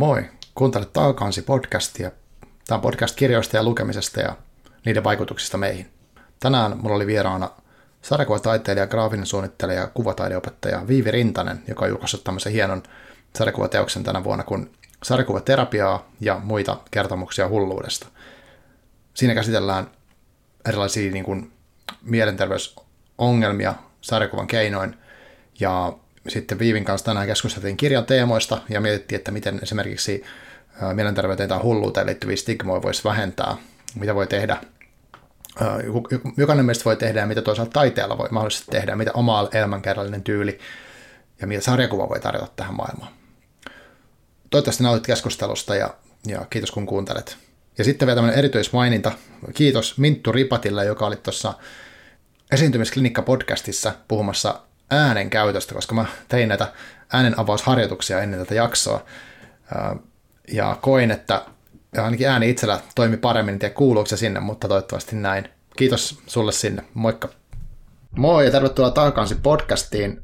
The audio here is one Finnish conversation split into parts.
Moi, kuuntelet Taakansi podcastia. Tämä on podcast kirjoista ja lukemisesta ja niiden vaikutuksista meihin. Tänään mulla oli vieraana sarjakuvataiteilija, graafinen suunnittelija ja kuvataideopettaja Viivi Rintanen, joka on julkaissut tämmöisen hienon sarjakuvateoksen tänä vuonna kuin sarjakuvaterapiaa ja muita kertomuksia hulluudesta. Siinä käsitellään erilaisia niin kuin, mielenterveysongelmia sarjakuvan keinoin ja sitten Viivin kanssa tänään keskusteltiin kirjan teemoista ja mietittiin, että miten esimerkiksi mielenterveyteen tai hulluuteen liittyviä stigmoja voisi vähentää, mitä voi tehdä. Jokainen meistä voi tehdä ja mitä toisaalta taiteella voi mahdollisesti tehdä, mitä oma elämänkerrallinen tyyli ja mitä sarjakuva voi tarjota tähän maailmaan. Toivottavasti nautit keskustelusta ja, ja kiitos kun kuuntelet. Ja sitten vielä tämmöinen erityismaininta. Kiitos Minttu Ripatille, joka oli tuossa esiintymisklinikka-podcastissa puhumassa äänen käytöstä, koska mä tein näitä äänenavausharjoituksia ennen tätä jaksoa. Ja koin, että ainakin ääni itsellä toimi paremmin, en tiedä kuuluuko se sinne, mutta toivottavasti näin. Kiitos sulle sinne, moikka. Moi ja tervetuloa takaisin podcastiin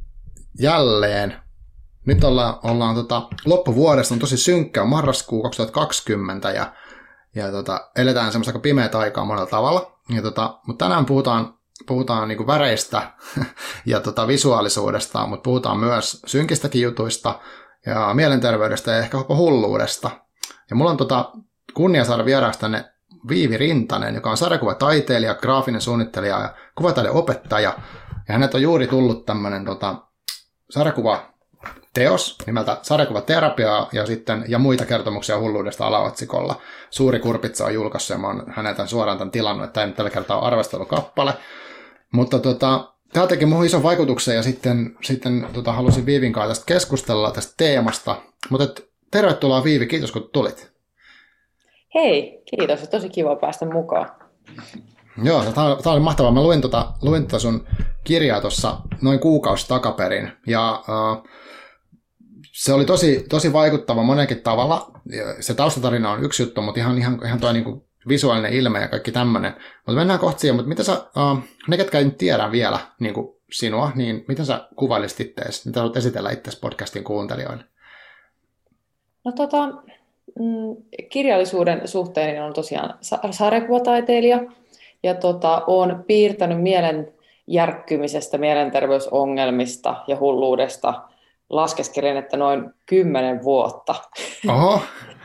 jälleen. Nyt ollaan, ollaan tota, loppuvuodesta, on tosi synkkä, on marraskuu 2020 ja, ja tota, eletään semmoista aika pimeät aikaa monella tavalla. Ja tota, mutta tänään puhutaan puhutaan niin kuin väreistä ja tota visuaalisuudesta, mutta puhutaan myös synkistäkin jutuista ja mielenterveydestä ja ehkä koko hulluudesta. Ja mulla on tota kunnia saada vieraaksi tänne Viivi Rintanen, joka on sarjakuvataiteilija, graafinen suunnittelija ja kuvataideopettaja. Ja hänet on juuri tullut tämmöinen tota, sarjakuva teos nimeltä Sarjakuvaterapiaa ja sitten ja muita kertomuksia hulluudesta alaotsikolla. Suuri Kurpitsa on julkaissut ja mä oon häneltä suoraan tämän tilannut, että tämä tällä kertaa on arvostelukappale. Mutta tota, tämä teki muuhun ison vaikutuksen ja sitten, sitten tota, halusin Viivin kanssa tästä keskustella tästä teemasta. Mutta tervetuloa Viivi, kiitos kun tulit. Hei, kiitos. Tosi kiva päästä mukaan. Joo, tämä oli mahtavaa. Mä luin, tota, luin tota sun kirjaa tuossa noin kuukausi takaperin. Ja uh, se oli tosi, tosi vaikuttava monenkin tavalla. Se taustatarina on yksi juttu, mutta ihan, ihan, ihan tuo niin visuaalinen ilme ja kaikki tämmöinen. Mutta mennään kohta siihen, mutta mitä sä, uh, ne ketkä ei tiedä vielä niin kuin sinua, niin miten sä kuvailisit itseäsi? Mitä haluat esitellä itseäsi podcastin kuuntelijoille? No tota, mm, kirjallisuuden suhteen on tosiaan sarjakuvataiteilija ja tota, olen piirtänyt mielen järkkymisestä, mielenterveysongelmista ja hulluudesta laskeskelin, että noin kymmenen vuotta. Oho.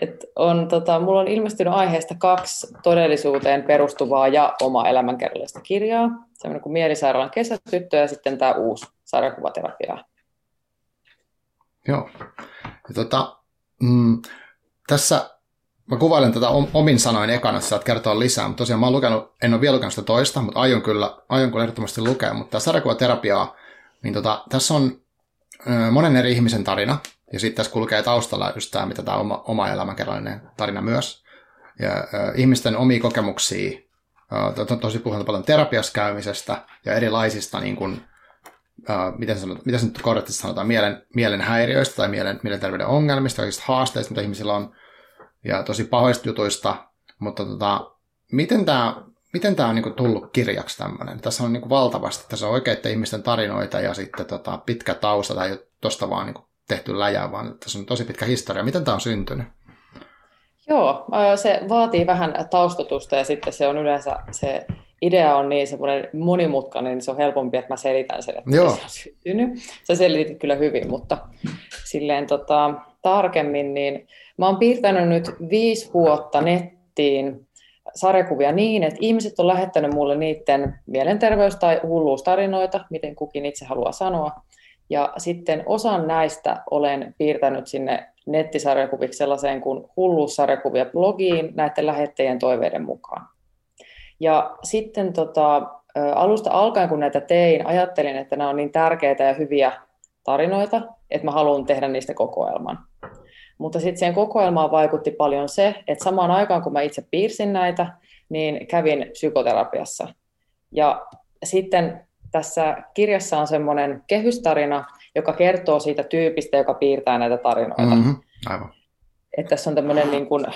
Et on, tota, mulla on ilmestynyt aiheesta kaksi todellisuuteen perustuvaa ja oma elämänkerrallista kirjaa. Sellainen kuin Mielisairaalan kesätyttö ja sitten tämä uusi sarjakuvaterapia. Joo. Ja tota, mm, tässä mä kuvailen tätä omin sanoin ekana, että saat kertoa lisää, mutta tosiaan mä lukenut, en ole vielä lukenut sitä toista, mutta aion kyllä, aion kyllä ehdottomasti lukea, mutta tämä sarjakuvaterapiaa, niin tota, tässä on monen eri ihmisen tarina, ja sitten tässä kulkee taustalla just tämä, mitä tämä oma, oma elämänkerrallinen tarina myös. Ja ö, ihmisten omia kokemuksia, ö, to, tosi puhutaan paljon terapiassa käymisestä ja erilaisista, niin kuin, ö, miten, sanot, miten se nyt korrektisti sanotaan, mielen, mielen häiriöistä tai mielen, mielenterveyden ongelmista, kaikista haasteista, mitä ihmisillä on, ja tosi pahoista jutuista, mutta tota, miten tämä miten tämä on niin tullut kirjaksi tämmöinen? Tässä on niin valtavasti, tässä on oikeiden ihmisten tarinoita ja sitten tota, pitkä tausta, tai tuosta vaan niin tehty läjä, vaan tässä on tosi pitkä historia. Miten tämä on syntynyt? Joo, se vaatii vähän taustotusta ja sitten se on yleensä se idea on niin semmoinen monimutkainen, niin se on helpompi, että mä selitän sen, että Joo. se on syntynyt. Sä selitit kyllä hyvin, mutta silleen tota, tarkemmin, niin mä oon piirtänyt nyt viisi vuotta nettiin sarjakuvia niin, että ihmiset on lähettänyt mulle niiden mielenterveys- tai hulluustarinoita, miten kukin itse haluaa sanoa. Ja sitten osan näistä olen piirtänyt sinne nettisarjakuviksi sellaiseen kuin hulluussarjakuvia blogiin näiden lähettäjien toiveiden mukaan. Ja sitten tota, alusta alkaen, kun näitä tein, ajattelin, että nämä on niin tärkeitä ja hyviä tarinoita, että mä haluan tehdä niistä kokoelman. Mutta sitten siihen kokoelmaan vaikutti paljon se, että samaan aikaan kun mä itse piirsin näitä, niin kävin psykoterapiassa. Ja sitten tässä kirjassa on semmoinen kehystarina, joka kertoo siitä tyypistä, joka piirtää näitä tarinoita. Mm-hmm. Aivan. Että tässä on tämmöinen niin kuin,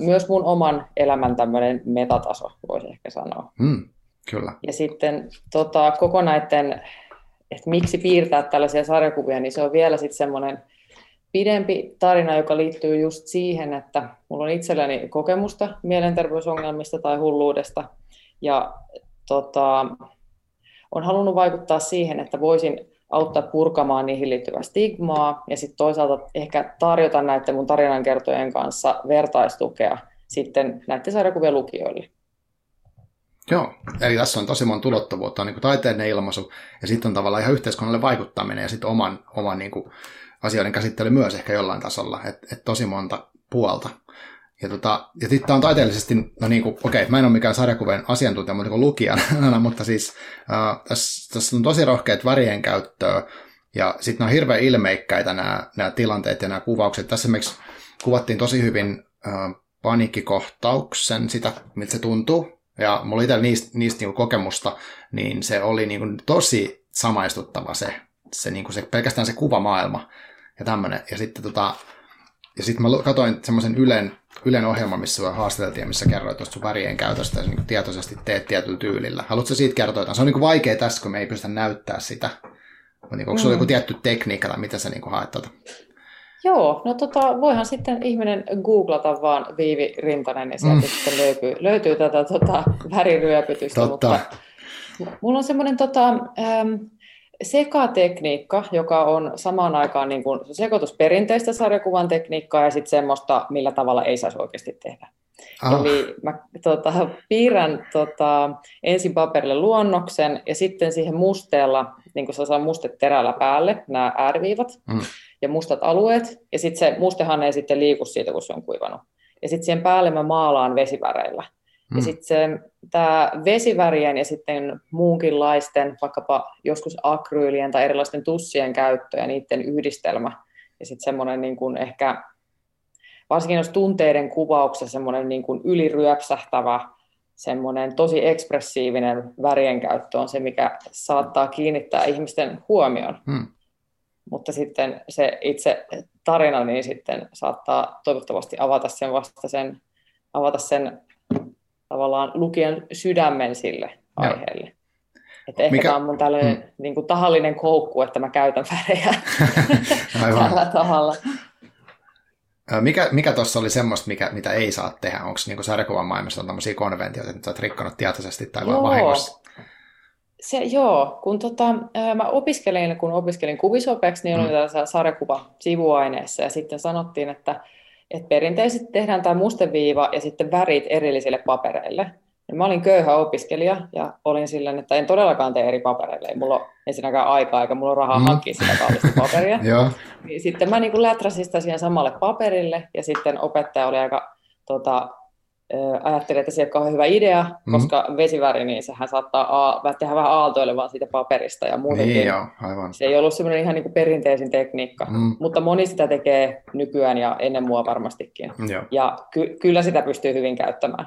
myös mun oman elämän tämmöinen metataso, voisi ehkä sanoa. Mm, kyllä. Ja sitten tota, koko näiden, että miksi piirtää tällaisia sarjakuvia, niin se on vielä sitten semmoinen pidempi tarina, joka liittyy just siihen, että mulla on itselläni kokemusta mielenterveysongelmista tai hulluudesta. Ja tota, on halunnut vaikuttaa siihen, että voisin auttaa purkamaan niihin liittyvää stigmaa ja sitten toisaalta ehkä tarjota näiden mun tarinankertojen kanssa vertaistukea sitten näiden sarjakuvien lukijoille. Joo, eli tässä on tosi monta ulottuvuutta, on niin taiteellinen ilmaisu ja sitten on tavallaan ihan yhteiskunnalle vaikuttaminen ja sitten oman, oman niin kuin asioiden käsittely myös ehkä jollain tasolla, että et tosi monta puolta. Ja, tota, ja sitten on taiteellisesti, no niin kuin, okei, mä en ole mikään sarjakuvien asiantuntija, mutta niin lukijana, mutta siis äh, tässä, tässä on tosi rohkeat värien käyttöä, ja sitten on hirveän ilmeikkäitä nämä, nämä tilanteet ja nämä kuvaukset. Tässä esimerkiksi kuvattiin tosi hyvin äh, paniikkikohtauksen, sitä, miltä se tuntuu, ja mulla itsellä niistä, niistä niin kokemusta, niin se oli niin kuin tosi samaistuttava se, se, niin kuin se, pelkästään se kuvamaailma ja tämmöinen. Ja sitten tota, ja sitten mä katsoin semmoisen Ylen, Ylen ohjelman, missä sua haastateltiin, missä kerroit tuosta sun värien käytöstä ja niin tietoisesti teet tietyllä tyylillä. Haluatko siitä kertoa jotain? Se on niin vaikea tässä, kun me ei pystytä näyttää sitä. Niin, onko mm. sulla joku tietty tekniikka tai mitä sä niin haet tuota? Joo, no tota, voihan sitten ihminen googlata vaan Viivi Rintanen, niin sieltä mm. sitten löytyy, löytyy tätä tota, väriryöpytystä. Totta. Mutta mulla on semmoinen tota, ähm, sekatekniikka, joka on samaan aikaan niin kuin sekoitus perinteistä sarjakuvan tekniikkaa ja sitten semmoista, millä tavalla ei saisi oikeasti tehdä. Ah. Eli mä tota, piirrän tota, ensin paperille luonnoksen ja sitten siihen musteella, niin kuin saa mustet terällä päälle, nämä ääriviivat mm. ja mustat alueet. Ja sitten se mustehan ei sitten liiku siitä, kun se on kuivanut. Ja sitten siihen päälle mä maalaan vesiväreillä. Mm. Ja sitten tämä vesivärien ja sitten muunkinlaisten, vaikkapa joskus akryylien tai erilaisten tussien käyttö ja niiden yhdistelmä. Ja sitten semmoinen niin kuin ehkä, varsinkin jos tunteiden kuvauksessa semmoinen niin kuin yliryöpsähtävä, semmoinen tosi ekspressiivinen värien käyttö on se, mikä saattaa kiinnittää ihmisten huomioon. Mm. Mutta sitten se itse tarina niin sitten saattaa toivottavasti avata sen vasta sen, avata sen tavallaan lukijan sydämen sille aiheelle. Että ehkä Mikä? tämä on mun tällainen hmm. niin kuin tahallinen koukku, että mä käytän värejä tällä tavalla. Mikä, mikä tuossa oli semmoista, mikä, mitä ei saa tehdä? Onko niin sarjakuvan maailmassa on tämmöisiä konventioita, että oot rikkonut tietoisesti tai vaan vahingossa? Se, joo, kun tota, mä opiskelin, kun opiskelin kuvisopeksi, niin mm. oli tässä sarjakuva sivuaineessa ja sitten sanottiin, että että perinteisesti tehdään tämä musteviiva ja sitten värit erillisille papereille. Ja mä olin köyhä opiskelija ja olin silleen, että en todellakaan tee eri papereille. Ei mulla ole ensinnäkään aikaa eikä mulla ole rahaa mm. hankkia sitä kallista paperia. niin sitten mä niin läträsin sitä siihen samalle paperille ja sitten opettaja oli aika tota, ajattelin, että se ei ole hyvä idea, mm. koska vesiväri, niin sehän saattaa tehdä vähän aaltoilevaa siitä paperista ja muutenkin. Niin joo, aivan. Se ei ollut semmoinen ihan niin kuin perinteisin tekniikka, mm. mutta moni sitä tekee nykyään ja ennen mua varmastikin. Joo. Ja ky- kyllä sitä pystyy hyvin käyttämään,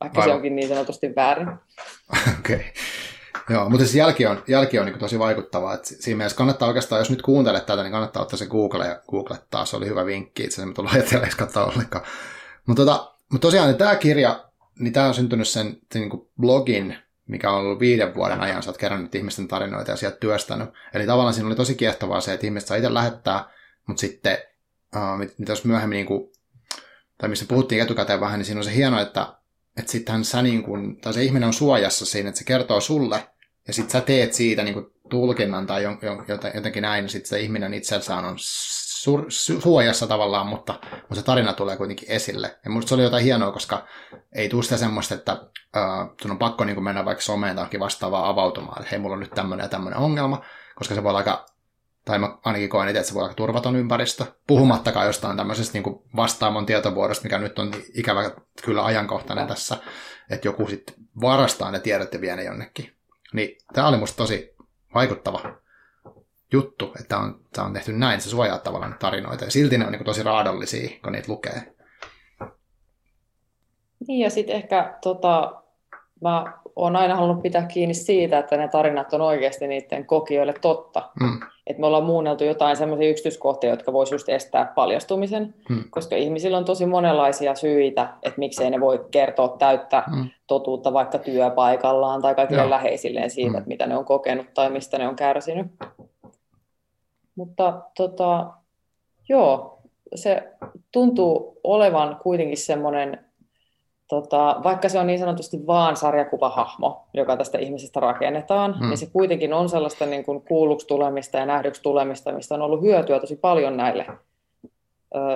vaikka aivan. se onkin niin sanotusti väärin. Okei. Okay. Joo, mutta se jälki on, jälki on niin tosi vaikuttavaa. Että siinä mielessä kannattaa oikeastaan, jos nyt kuuntelet tätä, niin kannattaa ottaa se Google ja googlettaa. Se oli hyvä vinkki, itse asiassa me tullaan ajatella katsoa ollenkaan. Mutta tota, mutta tosiaan niin tämä kirja, niin tämä on syntynyt sen, sen niin blogin, mikä on ollut viiden vuoden ajan, sä oot kerännyt ihmisten tarinoita ja sieltä työstänyt. Eli tavallaan siinä oli tosi kiehtovaa se, että ihmiset saa itse lähettää, mutta sitten, uh, mitä jos myöhemmin, niin kuin, tai missä puhuttiin etukäteen vähän, niin siinä on se hieno, että, että sittenhän sä niin kuin, tai se ihminen on suojassa siinä, että se kertoo sulle, ja sitten sä teet siitä niin kuin tulkinnan tai jotenkin näin, niin sitten se ihminen itsessään on sur, su, suojassa tavallaan, mutta, mutta se tarina tulee kuitenkin esille. Ja minusta se oli jotain hienoa, koska ei tule sitä semmoista, että uh, sun on pakko niin mennä vaikka someen tai vastaavaa avautumaan, että hei, mulla on nyt tämmöinen ja tämmöinen ongelma, koska se voi olla aika, tai mä ainakin koen itse, että se voi olla aika turvaton ympäristö, puhumattakaan jostain tämmöisestä niin vastaamon tietovuodosta, mikä nyt on ikävä kyllä ajankohtainen tässä, että joku sitten varastaa ne tiedot ja vie ne jonnekin. Niin tämä oli musta tosi vaikuttava juttu, että on, tämä on tehty näin, se suojaa tavallaan tarinoita, ja silti ne on niin kuin tosi raadollisia, kun niitä lukee. Niin, ja sitten ehkä tota, mä oon aina halunnut pitää kiinni siitä, että ne tarinat on oikeasti niiden kokijoille totta. Mm. Että me ollaan muunneltu jotain sellaisia yksityiskohtia, jotka voisi just estää paljastumisen, mm. koska ihmisillä on tosi monenlaisia syitä, että miksei ne voi kertoa täyttä mm. totuutta vaikka työpaikallaan tai kaikille Joo. läheisilleen siitä, mm. että mitä ne on kokenut tai mistä ne on kärsinyt. Mutta tota, Joo, se tuntuu olevan kuitenkin semmoinen, tota, vaikka se on niin sanotusti vaan sarjakuvahahmo, joka tästä ihmisestä rakennetaan, hmm. niin se kuitenkin on sellaista niin kuin kuulluksi tulemista ja nähdyksi tulemista, mistä on ollut hyötyä tosi paljon näille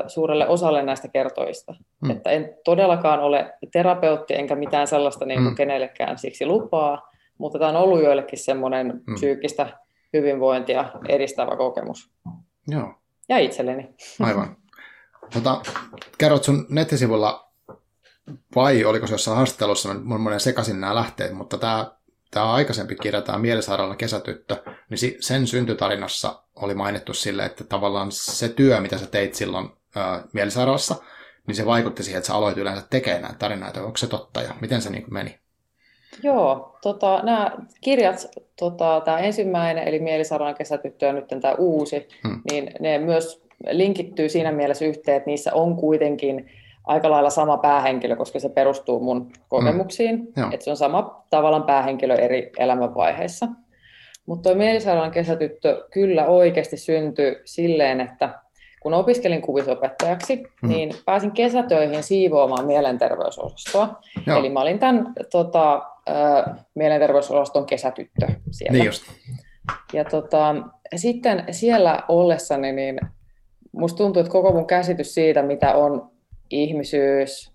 suurelle osalle näistä kertoista. Hmm. Että en todellakaan ole terapeutti enkä mitään sellaista niin kuin hmm. kenellekään siksi lupaa, mutta tämä on ollut joillekin semmoinen hmm. psyykkistä hyvinvointia edistävä kokemus. Joo. Ja itselleni. Aivan. Tota, kerrot sun nettisivulla, vai oliko se jossain haastattelussa, monen sekaisin nämä lähteet, mutta tämä, tämä aikaisempi kirja, tämä Mielisairaalan kesätyttö, niin sen syntytarinassa oli mainittu sille, että tavallaan se työ, mitä sä teit silloin ää, Mielisairaalassa, niin se vaikutti siihen, että sä aloit yleensä tekemään näitä tarinoita. Onko se totta ja miten se niin meni? Joo, tota, nämä kirjat, tota, tämä ensimmäinen, eli Mielisairaalan kesätyttö ja nyt tämä uusi, hmm. niin ne myös linkittyy siinä mielessä yhteen, että niissä on kuitenkin aika lailla sama päähenkilö, koska se perustuu mun kokemuksiin. Mm. Että se on sama tavallaan päähenkilö eri elämänvaiheissa. Mutta tuo Mielisairaalan kesätyttö kyllä oikeasti syntyi silleen, että kun opiskelin kuvisopettajaksi, mm. niin pääsin kesätöihin siivoamaan mielenterveysosastoa. Joo. Eli mä olin tämän tota, äh, mielenterveysosaston kesätyttö siellä. Niin just. Ja tota, sitten siellä ollessani, niin musta tuntuu, että koko mun käsitys siitä, mitä on ihmisyys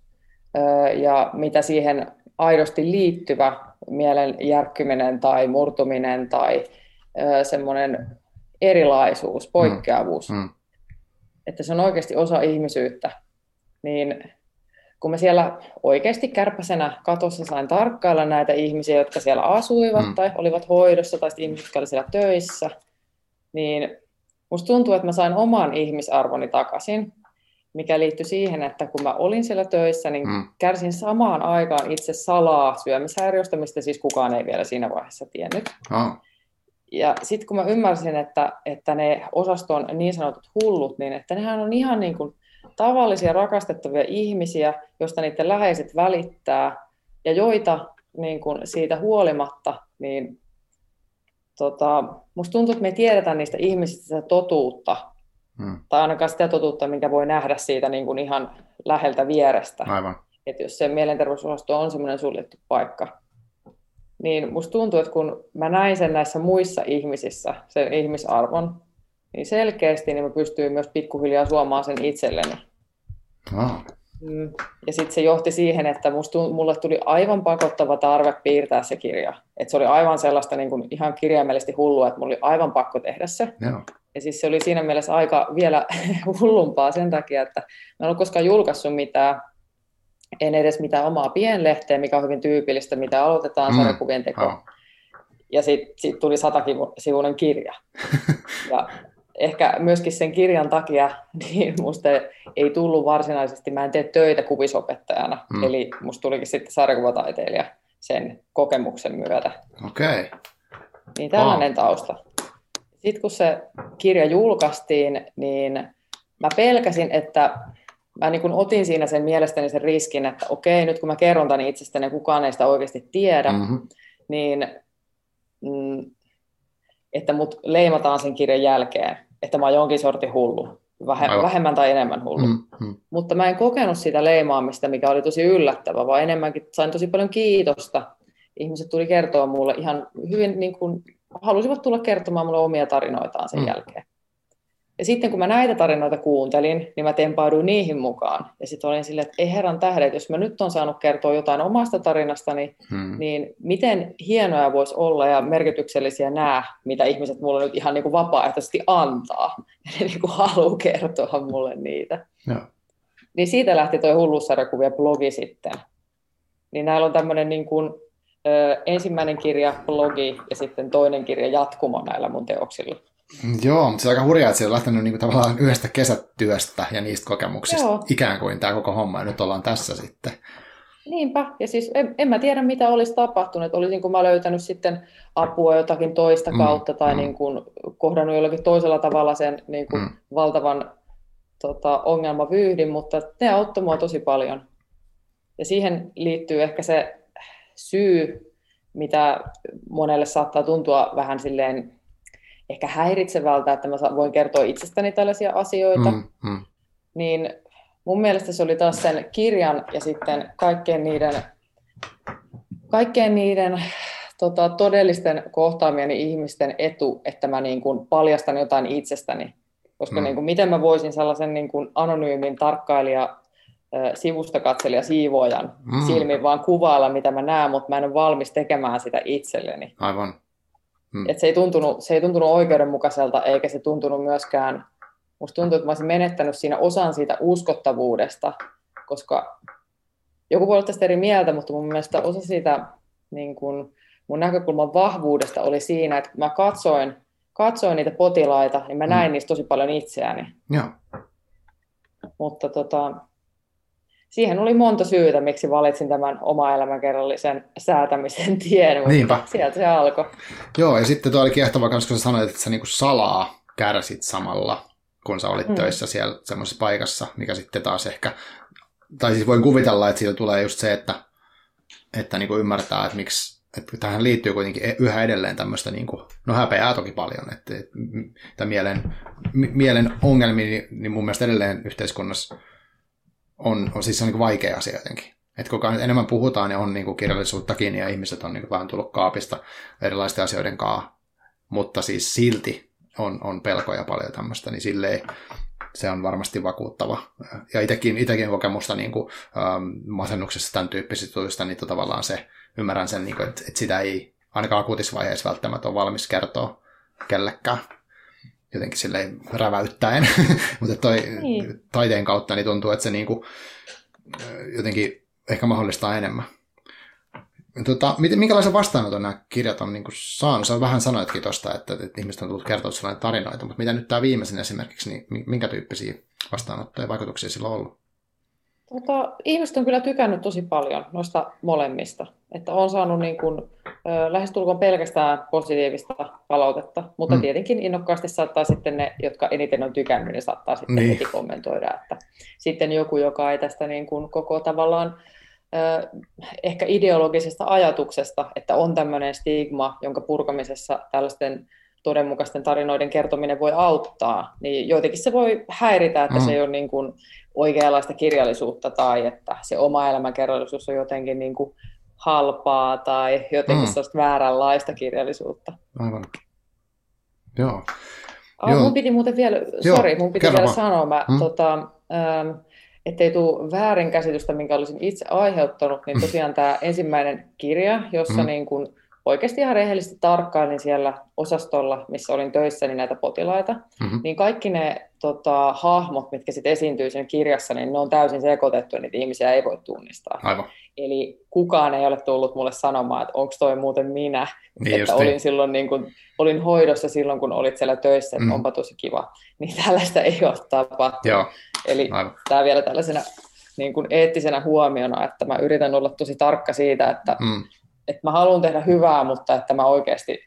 äh, ja mitä siihen aidosti liittyvä mielen järkkyminen tai murtuminen tai äh, semmoinen erilaisuus, poikkeavuus, mm. Mm että se on oikeasti osa ihmisyyttä, niin kun mä siellä oikeasti kärpäsenä katossa sain tarkkailla näitä ihmisiä, jotka siellä asuivat mm. tai olivat hoidossa tai ihmiset, jotka olivat siellä töissä, niin musta tuntuu, että mä sain oman ihmisarvoni takaisin, mikä liittyi siihen, että kun mä olin siellä töissä, niin mm. kärsin samaan aikaan itse salaa syömishäiriöstä, mistä siis kukaan ei vielä siinä vaiheessa tiennyt. Oh. Ja sitten kun mä ymmärsin, että, että ne osaston niin sanotut hullut, niin että nehän on ihan niin kuin tavallisia rakastettavia ihmisiä, joista niiden läheiset välittää, ja joita niin kuin siitä huolimatta, niin tota, musta tuntuu, että me ei tiedetä niistä ihmisistä sitä totuutta, hmm. tai ainakaan sitä totuutta, minkä voi nähdä siitä niin kuin ihan läheltä vierestä. Aivan. Että jos se mielenterveysosasto on semmoinen suljettu paikka, niin musta tuntuu, että kun mä näin sen näissä muissa ihmisissä, sen ihmisarvon, niin selkeästi niin mä pystyin myös pikkuhiljaa suomaan sen itselleni. Oh. Ja sitten se johti siihen, että musta, mulle tuli aivan pakottava tarve piirtää se kirja. Et se oli aivan sellaista niin kuin ihan kirjaimellisesti hullua, että mulla oli aivan pakko tehdä se. Joo. Ja siis se oli siinä mielessä aika vielä hullumpaa sen takia, että mä en ole koskaan julkaissut mitään en edes mitään omaa pienlehteä, mikä on hyvin tyypillistä, mitä aloitetaan mm. sarjakuvien tekoon. Oh. Ja sitten sit tuli satasivuinen kirja. ja ehkä myöskin sen kirjan takia niin musta ei tullut varsinaisesti, mä en tee töitä kuvisopettajana, mm. eli musta tulikin sitten sarjakuvataiteilija sen kokemuksen myötä. Okei. Okay. Niin tällainen oh. tausta. Sitten kun se kirja julkaistiin, niin mä pelkäsin, että mä niin otin siinä sen mielestäni sen riskin, että okei, nyt kun mä kerron tämän itsestäni kukaan ei sitä oikeasti tiedä, mm-hmm. niin mm, että mut leimataan sen kirjan jälkeen, että mä oon jonkin sortin hullu, vähe, vähemmän tai enemmän hullu. Mm-hmm. Mutta mä en kokenut sitä leimaamista, mikä oli tosi yllättävä, vaan enemmänkin sain tosi paljon kiitosta. Ihmiset tuli kertoa mulle ihan hyvin, niin kuin, halusivat tulla kertomaan mulle omia tarinoitaan sen mm. jälkeen. Ja sitten kun mä näitä tarinoita kuuntelin, niin mä tempauduin niihin mukaan. Ja sitten olin silleen, että ei herran tähdet, jos mä nyt on saanut kertoa jotain omasta tarinastani, hmm. niin miten hienoja voisi olla ja merkityksellisiä nämä, mitä ihmiset mulle nyt ihan niin kuin vapaaehtoisesti antaa. Ja ne niin kuin haluaa kertoa mulle niitä. No. Niin siitä lähti toi hulluussarjakuvia blogi sitten. Niin näillä on tämmöinen niin kuin, ö, ensimmäinen kirja, blogi ja sitten toinen kirja jatkumo näillä mun teoksilla. Joo, mutta se on aika hurjaa, että se on lähtenyt niinku tavallaan yhdestä kesätyöstä ja niistä kokemuksista Joo. ikään kuin tämä koko homma, ja nyt ollaan tässä sitten. Niinpä, ja siis en, en mä tiedä mitä olisi tapahtunut, olisinko mä löytänyt sitten apua jotakin toista mm, kautta tai mm. niin kuin kohdannut jollakin toisella tavalla sen niin kuin mm. valtavan tota, ongelmavyyhdin, mutta ne auttoi mua tosi paljon. Ja siihen liittyy ehkä se syy, mitä monelle saattaa tuntua vähän silleen ehkä häiritsevältä, että mä voin kertoa itsestäni tällaisia asioita, mm, mm. niin mun mielestä se oli taas sen kirjan ja sitten kaikkien niiden, kaikkien niiden tota, todellisten kohtaamieni ihmisten etu, että mä niin kuin paljastan jotain itsestäni. Koska mm. niin kuin, miten mä voisin sellaisen niin kuin anonyymin tarkkailija, sivusta katselija siivoojan mm. silmin vaan kuvailla, mitä mä näen, mutta mä en ole valmis tekemään sitä itselleni. Aivan. Mm. Et se, ei tuntunut, se ei tuntunut oikeudenmukaiselta, eikä se tuntunut myöskään, musta tuntuu, että mä olisin menettänyt siinä osan siitä uskottavuudesta, koska joku voi olla tästä eri mieltä, mutta mun mielestä osa siitä niin kun, mun näkökulman vahvuudesta oli siinä, että mä katsoin, katsoin niitä potilaita, niin mä näin mm. niistä tosi paljon itseäni. Joo. Mutta tota, siihen oli monta syytä, miksi valitsin tämän oma elämänkerrallisen säätämisen tien, mutta Niinpä. sieltä se alkoi. Joo, ja sitten tuo oli kiehtova, koska sä sanoit, että sä niinku salaa kärsit samalla, kun sä olit mm. töissä siellä semmoisessa paikassa, mikä sitten taas ehkä, tai siis voin kuvitella, että siitä tulee just se, että, että niinku ymmärtää, että miksi, että tähän liittyy kuitenkin e- yhä edelleen tämmöistä, niin kuin, no häpeää toki paljon, että, että mielen, mielen ongelmia, niin, niin mun mielestä edelleen yhteiskunnassa on, on siis on niin vaikea asia jotenkin. Että koko ajan enemmän puhutaan ja on niin kuin kirjallisuuttakin ja ihmiset on niin kuin vähän tullut kaapista erilaisten asioiden kanssa, mutta siis silti on, on pelkoja paljon tämmöistä, niin silleen se on varmasti vakuuttava. Ja itsekin, itsekin kokemusta niin kuin, ähm, masennuksessa tämän tyyppisistä jutuista, niin tavallaan se, ymmärrän sen, niin kuin, että, että sitä ei ainakaan akuutisessa vaiheessa välttämättä ole valmis kertoa kellekään jotenkin sille räväyttäen, mutta toi niin. taiteen kautta niin tuntuu, että se niinku, jotenkin ehkä mahdollistaa enemmän. Tota, minkälaisen vastaanoton nämä kirjat on niin kuin saanut? Sä vähän sanoitkin tuosta, että, että ihmiset on tullut kertoa sellainen tarinoita, mutta mitä nyt tämä viimeisin esimerkiksi, niin minkä tyyppisiä vastaanottoja ja vaikutuksia sillä on ollut? Tota, ihmiset on kyllä tykännyt tosi paljon noista molemmista. Että on saanut niin kuin, lähestulkoon pelkästään positiivista palautetta, mutta mm. tietenkin innokkaasti saattaa sitten ne, jotka eniten on tykännyt, niin saattaa sitten niin. heti kommentoida. Että sitten joku, joka ei tästä niin kuin koko tavallaan ehkä ideologisesta ajatuksesta, että on tämmöinen stigma, jonka purkamisessa tällaisten todenmukaisten tarinoiden kertominen voi auttaa, niin joitakin se voi häiritä, että mm. se ei ole niin kuin oikeanlaista kirjallisuutta tai että se oma elämäkerrallisuus on jotenkin niin kuin halpaa tai jotenkin mm. sellaista vääränlaista kirjallisuutta. Aivan. Joo. Oh, Joo. Mun piti muuten vielä, Joo, sori, mun piti vielä sanoa, mä, hmm? tota, ähm, ettei tule väärinkäsitystä, minkä olisin itse aiheuttanut, niin tosiaan tämä ensimmäinen kirja, jossa hmm. niin kun oikeasti ihan rehellisesti tarkkailin siellä osastolla, missä olin töissä, niin näitä potilaita, mm-hmm. niin kaikki ne tota, hahmot, mitkä sitten esiintyy siinä kirjassa, niin ne on täysin sekoitettu niitä ihmisiä ei voi tunnistaa. Aivan. Eli kukaan ei ole tullut mulle sanomaan, että onko toi muuten minä, niin että olin, silloin, niin kun, olin hoidossa silloin, kun olit siellä töissä, että mm. onpa tosi kiva. Niin tällaista ei ole tapahtunut. Joo. Eli tämä vielä tällaisena niin kuin eettisenä huomiona, että mä yritän olla tosi tarkka siitä, että mm että mä haluan tehdä hyvää, mutta että mä oikeasti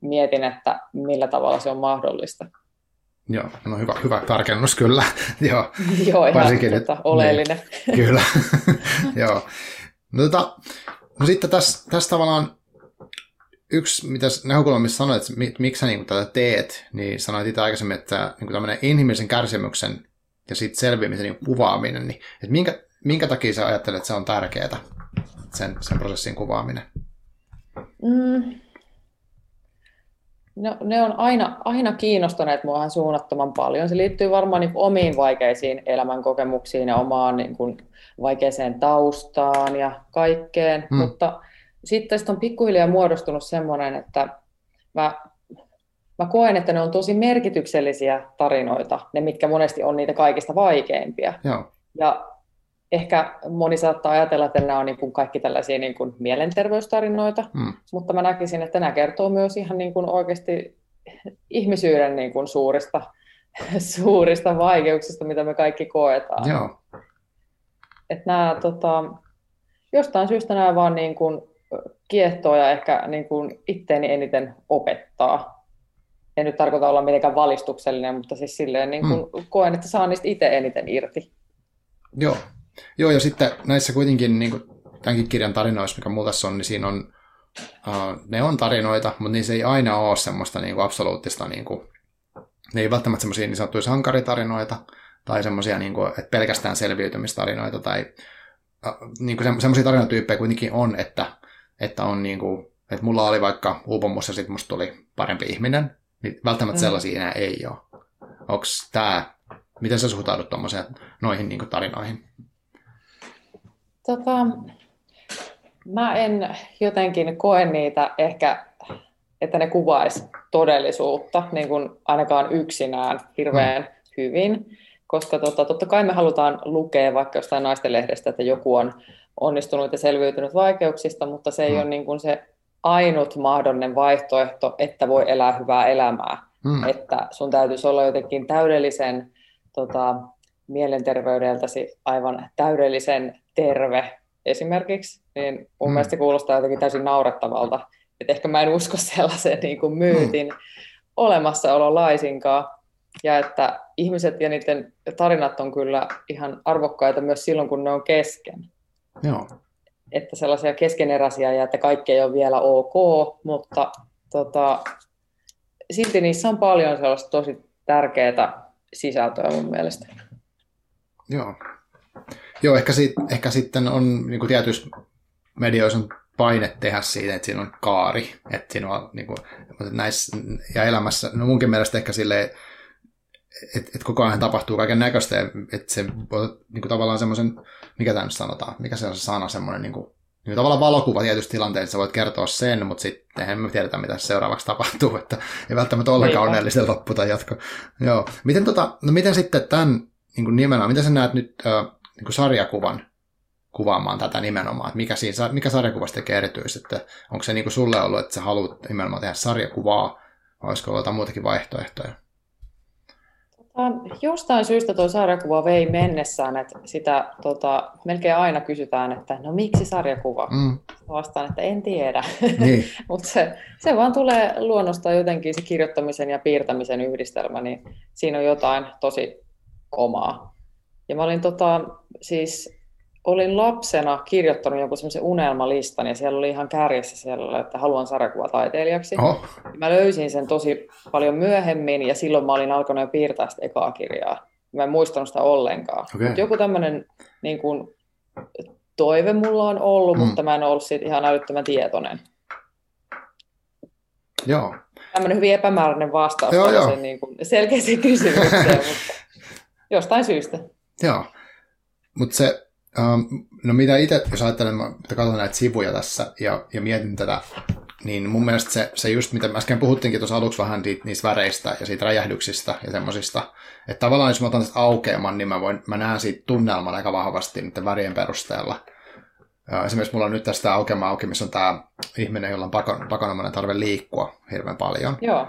mietin, että millä tavalla se on mahdollista. Joo, no hyvä, hyvä tarkennus kyllä. Joo, Joo ihan Varsinkin, tota, oleellinen. Niin, kyllä, joo. No, tota, no sitten tässä, tässä tavallaan yksi, mitä näkökulma, missä sanoit, että miksi sä niin tätä teet, niin sanoit itse aikaisemmin, että niin tämmöinen inhimillisen kärsimyksen ja sitten selviämisen niin kuvaaminen, niin että minkä, minkä takia sä ajattelet, että se on tärkeää, sen, sen prosessin kuvaaminen? Mm. No, ne on aina, aina kiinnostaneet mua suunnattoman paljon. Se liittyy varmaan niin omiin vaikeisiin elämänkokemuksiin ja omaan niin kuin, vaikeaseen taustaan ja kaikkeen. Mm. Mutta sitten tästä on pikkuhiljaa muodostunut semmoinen, että mä, mä koen, että ne on tosi merkityksellisiä tarinoita, ne mitkä monesti on niitä kaikista vaikeimpia. Joo. Ja ehkä moni saattaa ajatella, että nämä on niin kuin kaikki tällaisia niin kuin mielenterveystarinoita, mm. mutta mä näkisin, että nämä kertoo myös ihan niin kuin oikeasti ihmisyyden niin kuin suurista, suurista vaikeuksista, mitä me kaikki koetaan. Joo. Että nämä, tota, jostain syystä nämä vaan niin kuin kiehtoo ja ehkä niin kuin itteeni eniten opettaa. En nyt tarkoita olla mitenkään valistuksellinen, mutta siis silleen niin kuin mm. koen, että saan niistä itse eniten irti. Joo, Joo, ja sitten näissä kuitenkin niin kuin tämänkin kirjan tarinoissa, mikä tässä on, niin siinä on uh, ne on tarinoita, mutta niissä ei aina ole semmoista niin kuin absoluuttista, niin kuin, ne ei välttämättä semmoisia niin sanottuja sankaritarinoita, tai semmoisia, niin kuin, että pelkästään selviytymistarinoita, tai uh, niin kuin semmoisia tarinatyyppejä kuitenkin on, että, että on niin kuin, että mulla oli vaikka uupumus ja sitten musta tuli parempi ihminen, niin välttämättä mm. sellaisia enää ei ole. Onko tämä, miten sä suhtaudut noihin niin tarinoihin? Tota, mä en jotenkin koe niitä ehkä, että ne kuvaisi todellisuutta, niin kuin ainakaan yksinään hirveän mm. hyvin, koska tota, totta kai me halutaan lukea vaikka jostain naistenlehdestä, että joku on onnistunut ja selviytynyt vaikeuksista, mutta se ei mm. ole niin kuin se ainut mahdollinen vaihtoehto, että voi elää hyvää elämää. Mm. Että sun täytyisi olla jotenkin täydellisen tota, mielenterveydeltäsi aivan täydellisen terve esimerkiksi, niin mun mm. mielestä se kuulostaa jotenkin täysin naurettavalta. Että ehkä mä en usko sellaisen niin kuin myytin mm. olemassaolo laisinkaan. Ja että ihmiset ja niiden tarinat on kyllä ihan arvokkaita myös silloin, kun ne on kesken. Joo. Että sellaisia keskeneräisiä ja että kaikki ei ole vielä ok, mutta tota, silti niissä on paljon sellaista tosi tärkeää sisältöä mun mielestä. Joo. Joo, ehkä, sit, ehkä sitten on niin kuin tietyissä medioissa on paine tehdä siitä, että siinä on kaari, että siinä on niin kuin, näissä, ja elämässä, no munkin mielestä ehkä silleen, että et koko ajan tapahtuu kaiken näköistä, että se niin kuin tavallaan semmoisen, mikä tämä nyt sanotaan, mikä se on se sana, semmoinen niin kuin, niin tavallaan valokuva tietysti tilanteessa, sä voit kertoa sen, mutta sitten emme tiedä, mitä seuraavaksi tapahtuu, että ei välttämättä ollenkaan onnellisen loppu tai jatko. Joo. Miten, tota, no miten sitten tämän niin kuin nimenomaan, miten sä näet nyt äh, niin kuin sarjakuvan kuvaamaan tätä nimenomaan, että mikä, siinä, mikä sarjakuvasta tekee erityisesti, että onko se niin kuin sulle ollut, että sä haluat nimenomaan tehdä sarjakuvaa, vai olisiko ollut jotain muutakin vaihtoehtoja? Tota, jostain syystä tuo sarjakuva vei mennessään, että sitä tota, melkein aina kysytään, että no miksi sarjakuva? Mm. Vastaan, että en tiedä. Niin. Mutta se, se vaan tulee luonnosta jotenkin se kirjoittamisen ja piirtämisen yhdistelmä, niin siinä on jotain tosi omaa. Ja mä olin tota, siis olin lapsena kirjoittanut jonkun semmoisen unelmalistan ja siellä oli ihan kärjessä siellä, että haluan sarjakuvataiteilijaksi. Oh. Mä löysin sen tosi paljon myöhemmin ja silloin mä olin alkanut jo piirtää sitä ekaa kirjaa. Mä en muistanut sitä ollenkaan. Okay. Mut joku tämmöinen niin kuin, toive mulla on ollut, mm. mutta mä en ollut siitä ihan älyttömän tietoinen. Joo. Tämmöinen hyvin epämääräinen vastaus joo, joo. Niin kuin selkeäseen kysymykseen, mutta jostain syystä. Joo, mutta se, um, no mitä itse, jos ajattelen, että katson näitä sivuja tässä ja, ja mietin tätä, niin mun mielestä se, se just, mitä mä äsken puhuttiinkin tuossa aluksi vähän niistä väreistä ja siitä räjähdyksistä ja semmoisista, että tavallaan jos mä otan tästä aukeaman, niin mä, voin, mä näen siitä tunnelman aika vahvasti niiden värien perusteella. Esimerkiksi mulla on nyt tästä aukeama auki, missä on tämä ihminen, jolla on pakon, pakonomainen tarve liikkua hirveän paljon. Joo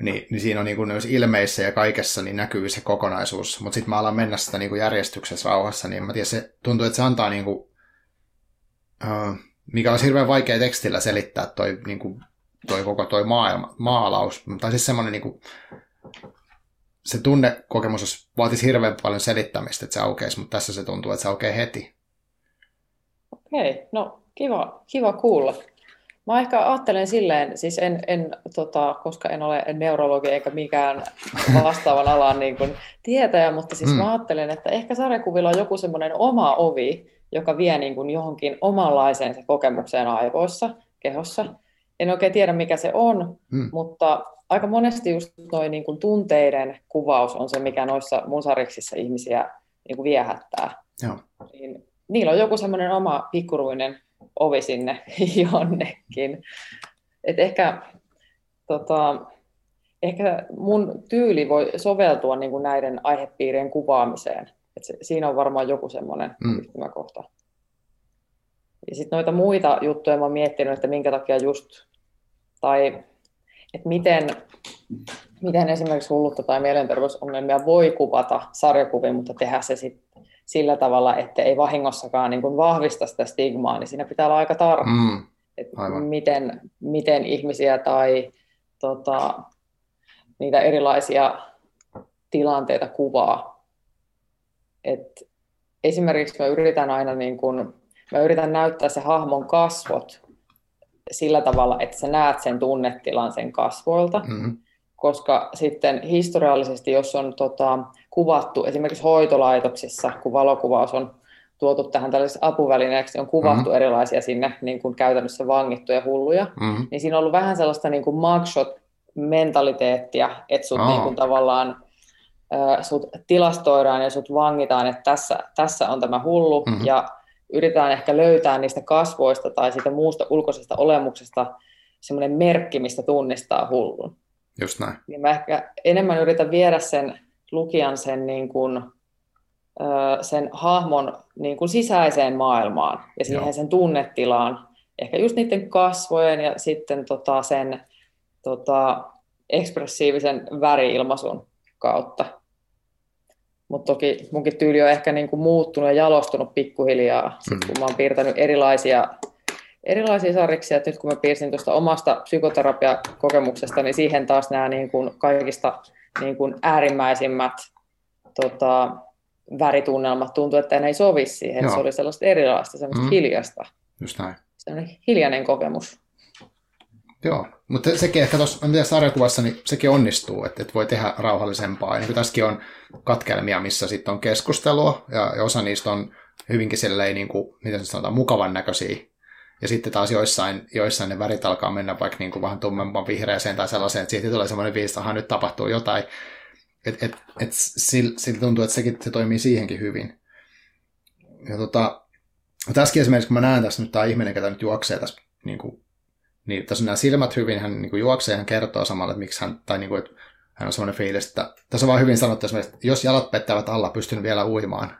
niin, niin siinä on niin kuin ilmeissä ja kaikessa niin näkyy se kokonaisuus. Mutta sitten mä alan mennä sitä niin järjestyksessä rauhassa, niin mä tiedän, se tuntuu, että se antaa niin kuin, uh, mikä olisi hirveän vaikea tekstillä selittää toi, niin kuin, toi koko toi maailma, maalaus. Tai siis semmoinen niin se tunnekokemus vaatisi hirveän paljon selittämistä, että se aukeisi, mutta tässä se tuntuu, että se aukeaa heti. Okei, no kiva, kiva kuulla. Mä ehkä ajattelen silleen, siis en, en tota, koska en ole neurologi eikä mikään vastaavan alan niin kuin, tietäjä, mutta siis mm. mä ajattelen, että ehkä sarjakuvilla on joku semmoinen oma ovi, joka vie niin kuin, johonkin omanlaiseen se kokemukseen aivoissa, kehossa. En oikein tiedä, mikä se on, mm. mutta aika monesti just noin niin kuin, tunteiden kuvaus on se, mikä noissa mun sariksissa ihmisiä niin kuin, viehättää. Joo. Niin, niillä on joku semmoinen oma pikkuruinen ovi sinne jonnekin. Et ehkä, tota, ehkä mun tyyli voi soveltua niin kuin näiden aihepiirien kuvaamiseen. Et se, siinä on varmaan joku semmoinen mm. yhtymäkohta. Ja sitten noita muita juttuja mä oon miettinyt, että minkä takia just, tai että miten, miten esimerkiksi hullutta tai mielenterveysongelmia voi kuvata sarjakuvin, mutta tehdä se sitten sillä tavalla, että ei vahingossakaan niin kuin vahvista sitä stigmaa, niin siinä pitää olla aika tarkka, mm, että miten, miten ihmisiä tai tota, niitä erilaisia tilanteita kuvaa. Et esimerkiksi mä yritän aina niin kun, mä yritän näyttää se hahmon kasvot sillä tavalla, että sä näet sen tunnetilan sen kasvoilta, mm-hmm. Koska sitten historiallisesti, jos on tota, kuvattu esimerkiksi hoitolaitoksissa, kun valokuvaus on tuotu tähän tällaiseksi apuvälineeksi, on kuvattu mm-hmm. erilaisia sinne niin kuin käytännössä vangittuja hulluja, mm-hmm. niin siinä on ollut vähän sellaista niin kuin mugshot-mentaliteettia, että sut oh. niin kuin tavallaan sut tilastoidaan ja sut vangitaan, että tässä, tässä on tämä hullu, mm-hmm. ja yritetään ehkä löytää niistä kasvoista tai siitä muusta ulkoisesta olemuksesta semmoinen merkki, mistä tunnistaa hullun. Just näin. Niin mä ehkä enemmän yritän viedä sen lukijan sen, niin kuin, sen hahmon niin kuin sisäiseen maailmaan ja siihen Joo. sen tunnetilaan. Ehkä just niiden kasvojen ja sitten tota sen tota, ekspressiivisen väriilmaisun kautta. Mutta toki munkin tyyli on ehkä niin kuin muuttunut ja jalostunut pikkuhiljaa, sit kun mä oon piirtänyt erilaisia, erilaisia sarjiksia. Nyt kun mä piirsin tuosta omasta psykoterapiakokemuksesta, niin siihen taas nämä niin kuin kaikista niin kuin äärimmäisimmät tota, väritunnelmat tuntuu, että ne ei sovi siihen. Joo. Se oli sellaista erilaista, sellaista mm. hiljasta. Just näin. Sellainen hiljainen kokemus. Joo, mutta sekin ehkä tuossa sarjakuvassa, niin sekin onnistuu, että, että voi tehdä rauhallisempaa. Ja niin tässäkin on katkelmia, missä sitten on keskustelua, ja, ja osa niistä on hyvinkin silleen, niin kuin, miten sanotaan, mukavan näköisiä. Ja sitten taas joissain, joissain ne värit alkaa mennä vaikka niin kuin vähän tummemman vihreäseen tai sellaiseen, että siitä tulee semmoinen viisi, että nyt tapahtuu jotain. Että et, et, sillä sil tuntuu, että sekin se toimii siihenkin hyvin. Ja tota, tässäkin esimerkiksi, kun mä näen tässä nyt tämä ihminen, ketä nyt juoksee tässä niin kuin niin tässä on nämä silmät hyvin, hän niin kuin juoksee hän kertoo samalla, että miksi hän, tai niin kuin, että hän on semmoinen fiilis, että tässä on vaan hyvin sanottu että jos jalat pettävät alla, pystyn vielä uimaan.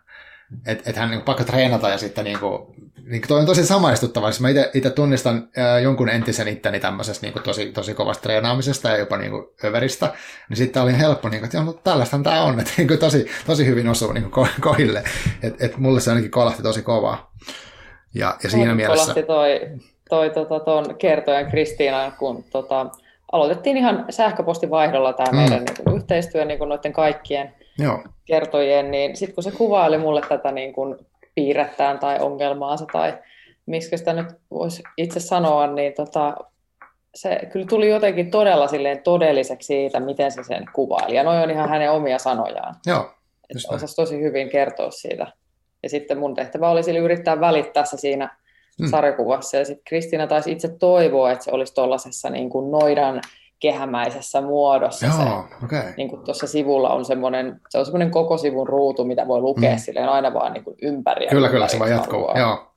Että et hän niin pakko treenata ja sitten niin kuin, niin toi on tosi samaistuttava. Siis mä itse tunnistan ää, jonkun entisen itteni tämmöisestä niin kuin tosi, tosi kovasta treenaamisesta ja jopa niin kuin överistä. Niin sitten oli helppo, niin kuin, että no, tällaistahan tämä on. Että niin kuin, tosi, tosi hyvin osuu niin kuin, kohille. Että et mulle se ainakin kolahti tosi kovaa. Ja, ja siinä mielessä... toi toi tota, ton kertojan Kristiina, kun tota, aloitettiin ihan sähköpostivaihdolla tämä mm. meidän niin kuin, yhteistyö niin kuin noiden kaikkien Joo. kertojien, niin sitten kun se kuvaili mulle tätä niin kuin, piirrettään tai ongelmaansa tai miksi sitä nyt voisi itse sanoa, niin tota, se kyllä tuli jotenkin todella silleen todelliseksi siitä, miten se sen kuvaili. Ja noin on ihan hänen omia sanojaan. Joo. Osasi tosi hyvin kertoa siitä. Ja sitten mun tehtävä oli sille yrittää välittää se siinä mm. sarjakuvassa. Ja sitten Kristiina taisi itse toivoa, että se olisi tuollaisessa niin kuin noidan kehämäisessä muodossa. Joo, se, okay. niin kuin tuossa sivulla on semmoinen, se on semmoinen koko sivun ruutu, mitä voi lukea mm. silleen aina vaan niin kuin ympäri. Kyllä, kyllä, se vaan jatkuu. Joo.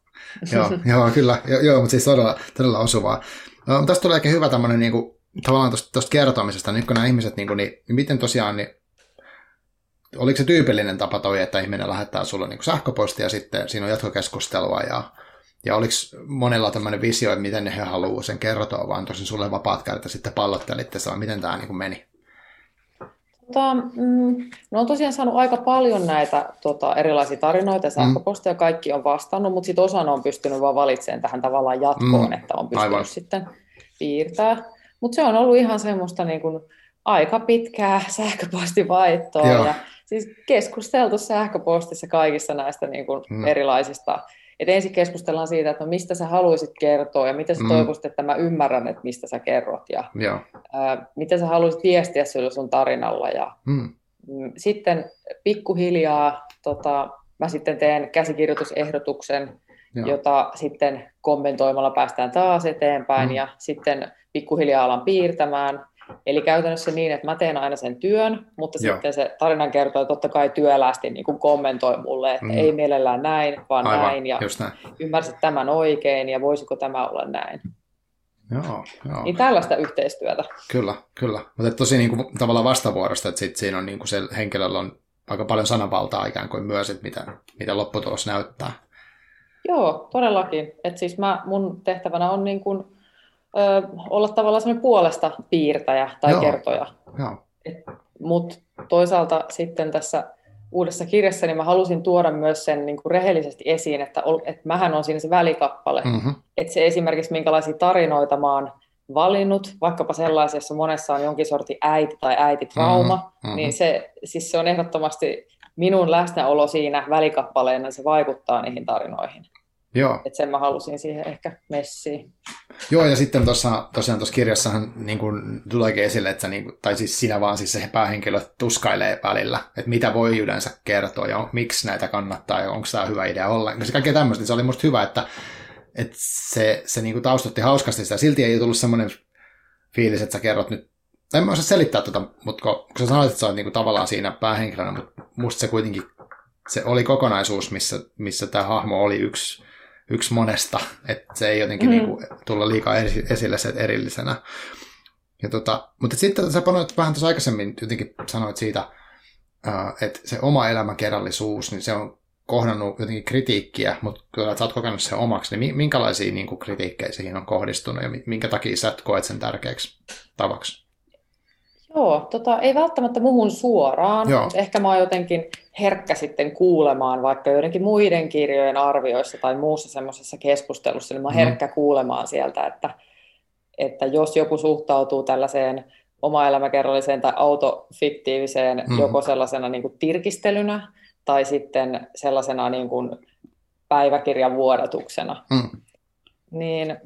joo, joo, kyllä, joo, joo, mutta siis todella, todella osuvaa. No, tästä tulee hyvä tämmöinen niin kuin, tavallaan tuosta kertomisesta, niin kun nämä ihmiset, niin, kuin, niin, miten tosiaan, niin, oliko se tyypillinen tapa toi, että ihminen lähettää sulle niin sähköpostia ja sitten siinä on jatkokeskustelua ja ja oliko monella tämmöinen visio, että miten he haluaa sen kertoa, vaan tosin sulle vapaat kädet sitten pallottelitte saa, miten tämä niin meni? Tota, mm, no on tosiaan saanut aika paljon näitä tota, erilaisia tarinoita ja mm. sähköposteja, mm. kaikki on vastannut, mutta sitten osan on pystynyt vaan valitsemaan tähän tavallaan jatkoon, mm. että on pystynyt Aivan. sitten piirtää. Mutta se on ollut ihan semmoista niin kuin, aika pitkää sähköpostivaihtoa ja siis keskusteltu sähköpostissa kaikissa näistä niin kuin, mm. erilaisista et ensin keskustellaan siitä, että no mistä sä haluaisit kertoa ja miten sä mm. toivoisit, että mä ymmärrän, että mistä sä kerrot ja Joo. Ää, mitä sä haluaisit viestiä sillä sun tarinalla. Ja, mm. Sitten pikkuhiljaa tota, mä sitten teen käsikirjoitusehdotuksen, Joo. jota sitten kommentoimalla päästään taas eteenpäin mm. ja sitten pikkuhiljaa alan piirtämään Eli käytännössä niin, että mä teen aina sen työn, mutta Joo. sitten se tarinan kertoo totta kai työlästi niin kuin kommentoi mulle, että mm. ei mielellään näin, vaan Aivan, näin, ja näin. ymmärsit tämän oikein, ja voisiko tämä olla näin. Joo, joo. Niin tällaista yhteistyötä. Kyllä, kyllä. Mutta tosi niin kuin, tavallaan vastavuorosta, että sit siinä on niin kuin se henkilöllä on aika paljon sananvaltaa ikään kuin myös, että mitä, mitä lopputulos näyttää. Joo, todellakin. Et siis mä, mun tehtävänä on niin kuin ö, olla tavallaan semmoinen puolesta piirtäjä tai Joo. kertoja. Mutta toisaalta sitten tässä uudessa kirjassa niin mä halusin tuoda myös sen niin kuin rehellisesti esiin, että, että mähän on siinä se välikappale. Mm-hmm. Että se esimerkiksi minkälaisia tarinoita mä oon valinnut, vaikkapa sellaisessa monessa on jonkin sorti äiti tai äititrauma, mm-hmm. niin se, siis se on ehdottomasti minun läsnäolo siinä välikappaleena, se vaikuttaa niihin tarinoihin. Joo. Että sen mä halusin siihen ehkä messiin. Joo, ja sitten tuossa, tosiaan tuossa kirjassahan niin kuin tuleekin esille, että niin kuin, tai siis sinä vaan siis se päähenkilö tuskailee välillä, että mitä voi yleensä kertoa ja on, miksi näitä kannattaa ja onko tämä hyvä idea ollenkaan. Se kaikkea tämmöistä, se oli musta hyvä, että, että se, se niin kuin taustotti hauskasti sitä. Silti ei tullut semmoinen fiilis, että sä kerrot nyt, en mä osaa selittää tota, mutta kun, kun sä sanoit, että sä oot niin kuin tavallaan siinä päähenkilönä, mutta musta se kuitenkin se oli kokonaisuus, missä, missä tämä hahmo oli yksi yksi monesta, että se ei jotenkin mm. niin kuin, tulla liikaa esille se erillisenä. Ja tota, mutta sitten sä panoit vähän tuossa aikaisemmin jotenkin sanoit siitä, että se oma elämäkerrallisuus, niin se on kohdannut jotenkin kritiikkiä, mutta kyllä sä oot kokenut sen omaksi, niin minkälaisia niin kuin, kritiikkejä siihen on kohdistunut ja minkä takia sä koet sen tärkeäksi tavaksi? Joo, tota, ei välttämättä muhun suoraan. Joo. Ehkä mä oon jotenkin herkkä sitten kuulemaan vaikka joidenkin muiden kirjojen arvioissa tai muussa semmoisessa keskustelussa, niin mä oon mm. herkkä kuulemaan sieltä, että, että jos joku suhtautuu tällaiseen oma-elämäkerralliseen tai autofiktiiviseen mm. joko sellaisena niin kuin tirkistelynä tai sitten sellaisena niin kuin päiväkirjan vuodatuksena, mm. niin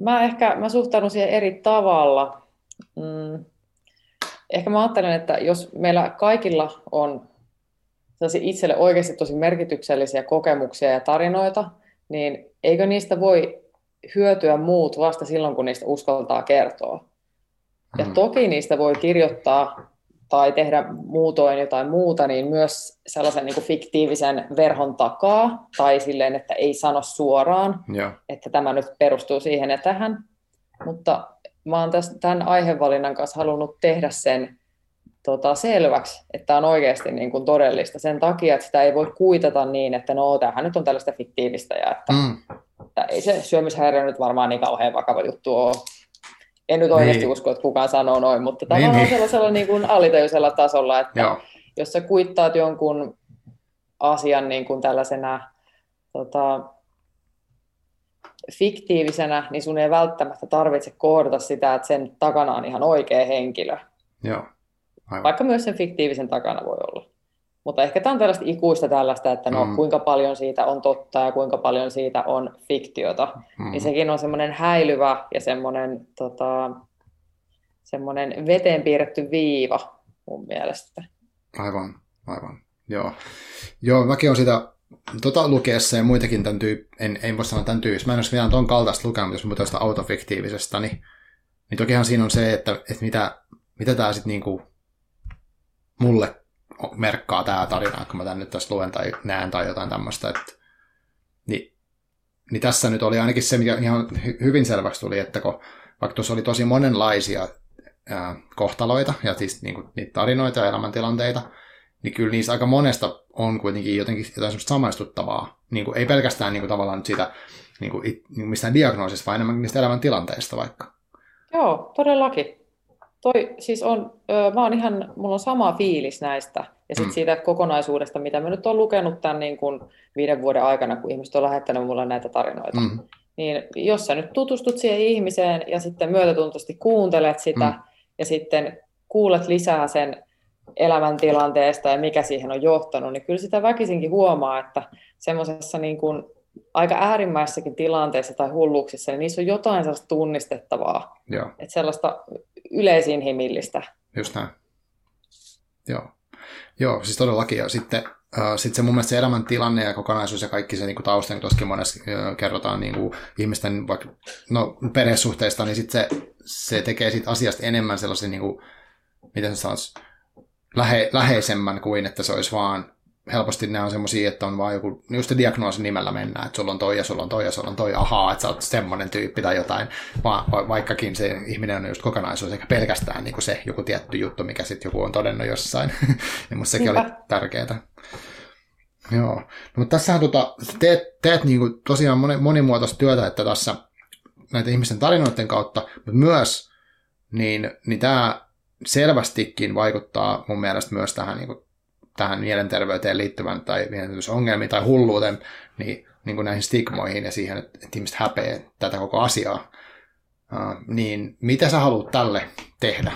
mä ehkä mä suhtaudun siihen eri tavalla. Mm. Ehkä mä ajattelen, että jos meillä kaikilla on itselle oikeasti tosi merkityksellisiä kokemuksia ja tarinoita, niin eikö niistä voi hyötyä muut vasta silloin, kun niistä uskaltaa kertoa. Ja mm. toki niistä voi kirjoittaa tai tehdä muutoin jotain muuta, niin myös sellaisen niin kuin fiktiivisen verhon takaa, tai silleen, että ei sano suoraan, ja. että tämä nyt perustuu siihen ja tähän. Mutta mä oon tästä, tämän aihevalinnan kanssa halunnut tehdä sen tota, selväksi, että on oikeasti niin kuin todellista sen takia, että sitä ei voi kuitata niin, että no tämähän nyt on tällaista fiktiivistä ja että, mm. että ei se syömishäiriö nyt varmaan niin kauhean vakava juttu ole. En nyt oikeasti niin. usko, että kukaan sanoo noin, mutta niin, tavallaan niin. sellaisella niin kuin alitajuisella tasolla, että Joo. jos sä kuittaat jonkun asian niin kuin tällaisena tota, fiktiivisenä, niin sun ei välttämättä tarvitse kohdata sitä, että sen takana on ihan oikea henkilö. Joo. Aivan. Vaikka myös sen fiktiivisen takana voi olla. Mutta ehkä tämä on tällaista ikuista tällaista, että no, mm. kuinka paljon siitä on totta ja kuinka paljon siitä on fiktiota. Mm. Niin sekin on semmoinen häilyvä ja semmoinen, tota, semmoinen veteen piirretty viiva mun mielestä. Aivan, aivan. Joo. Joo, mäkin on sitä tota lukeessa ja muitakin tämän tyyp, en, en voi sanoa tämän tyyppistä. Mä en olisi vielä tuon kaltaista lukenut, jos puhutaan sitä autofiktiivisesta, niin, niin tokihan siinä on se, että, että mitä, mitä tämä sitten niinku mulle merkkaa tämä tarina, kun mä tän nyt tässä luen tai näen tai jotain tämmöistä. Että, niin, niin tässä nyt oli ainakin se, mikä ihan hyvin selväksi tuli, että kun, vaikka tuossa oli tosi monenlaisia ää, kohtaloita ja siis niin kuin, niitä tarinoita ja elämäntilanteita, niin kyllä niissä aika monesta on kuitenkin jotenkin jotain semmoista samaistuttavaa. Niin kuin, ei pelkästään niin kuin, tavallaan siitä niin kuin, niin kuin mistään diagnoosista, vaan enemmän niistä elämäntilanteista vaikka. Joo, todellakin. Toi siis on, mä oon ihan, mulla on sama fiilis näistä ja sitten mm. siitä kokonaisuudesta, mitä mä nyt oon lukenut tämän niin kuin viiden vuoden aikana, kun ihmiset on lähettänyt mulle näitä tarinoita. Mm. Niin jos sä nyt tutustut siihen ihmiseen ja sitten myötätuntoisesti kuuntelet sitä mm. ja sitten kuulet lisää sen elämäntilanteesta ja mikä siihen on johtanut, niin kyllä sitä väkisinkin huomaa, että semmoisessa niin kuin aika äärimmäisessäkin tilanteessa tai hulluuksissa, niin niissä on jotain sellaista tunnistettavaa. Joo. Että sellaista yleisinhimillistä. Just näin. Joo. Joo, siis todellakin. Ja sitten Uh, sitten se mun mielestä se elämäntilanne ja kokonaisuus ja kaikki se niin tausta, niin tuossakin monessa uh, kerrotaan niin kuin ihmisten vaikka, no, perhesuhteista, niin sitten se, se tekee siitä asiasta enemmän sellaisen, niin kuin, miten se sanoisi, lähe, läheisemmän kuin että se olisi vaan helposti ne on semmoisia, että on vaan joku, just diagnoosin nimellä mennään, että sulla on toi ja sulla on toi ja sulla on toi, ahaa, että sä oot semmoinen tyyppi tai jotain, Va, va, vaikkakin se ihminen on just kokonaisuus, eikä pelkästään niin kuin se joku tietty juttu, mikä sitten joku on todennut jossain. ja musta sekin Niinpä. oli tärkeää. Joo, no, mutta tässähän tota, teet, teet niin kuin tosiaan monimuotoista työtä, että tässä näitä ihmisten tarinoiden kautta, mutta myös niin, niin tämä selvästikin vaikuttaa mun mielestä myös tähän niin kuin tähän mielenterveyteen liittyvän tai mielenterveysongelmiin tai hulluuteen, niin, niin kuin näihin stigmoihin ja siihen, että, että ihmiset häpeä tätä koko asiaa, uh, niin mitä sä haluat tälle tehdä?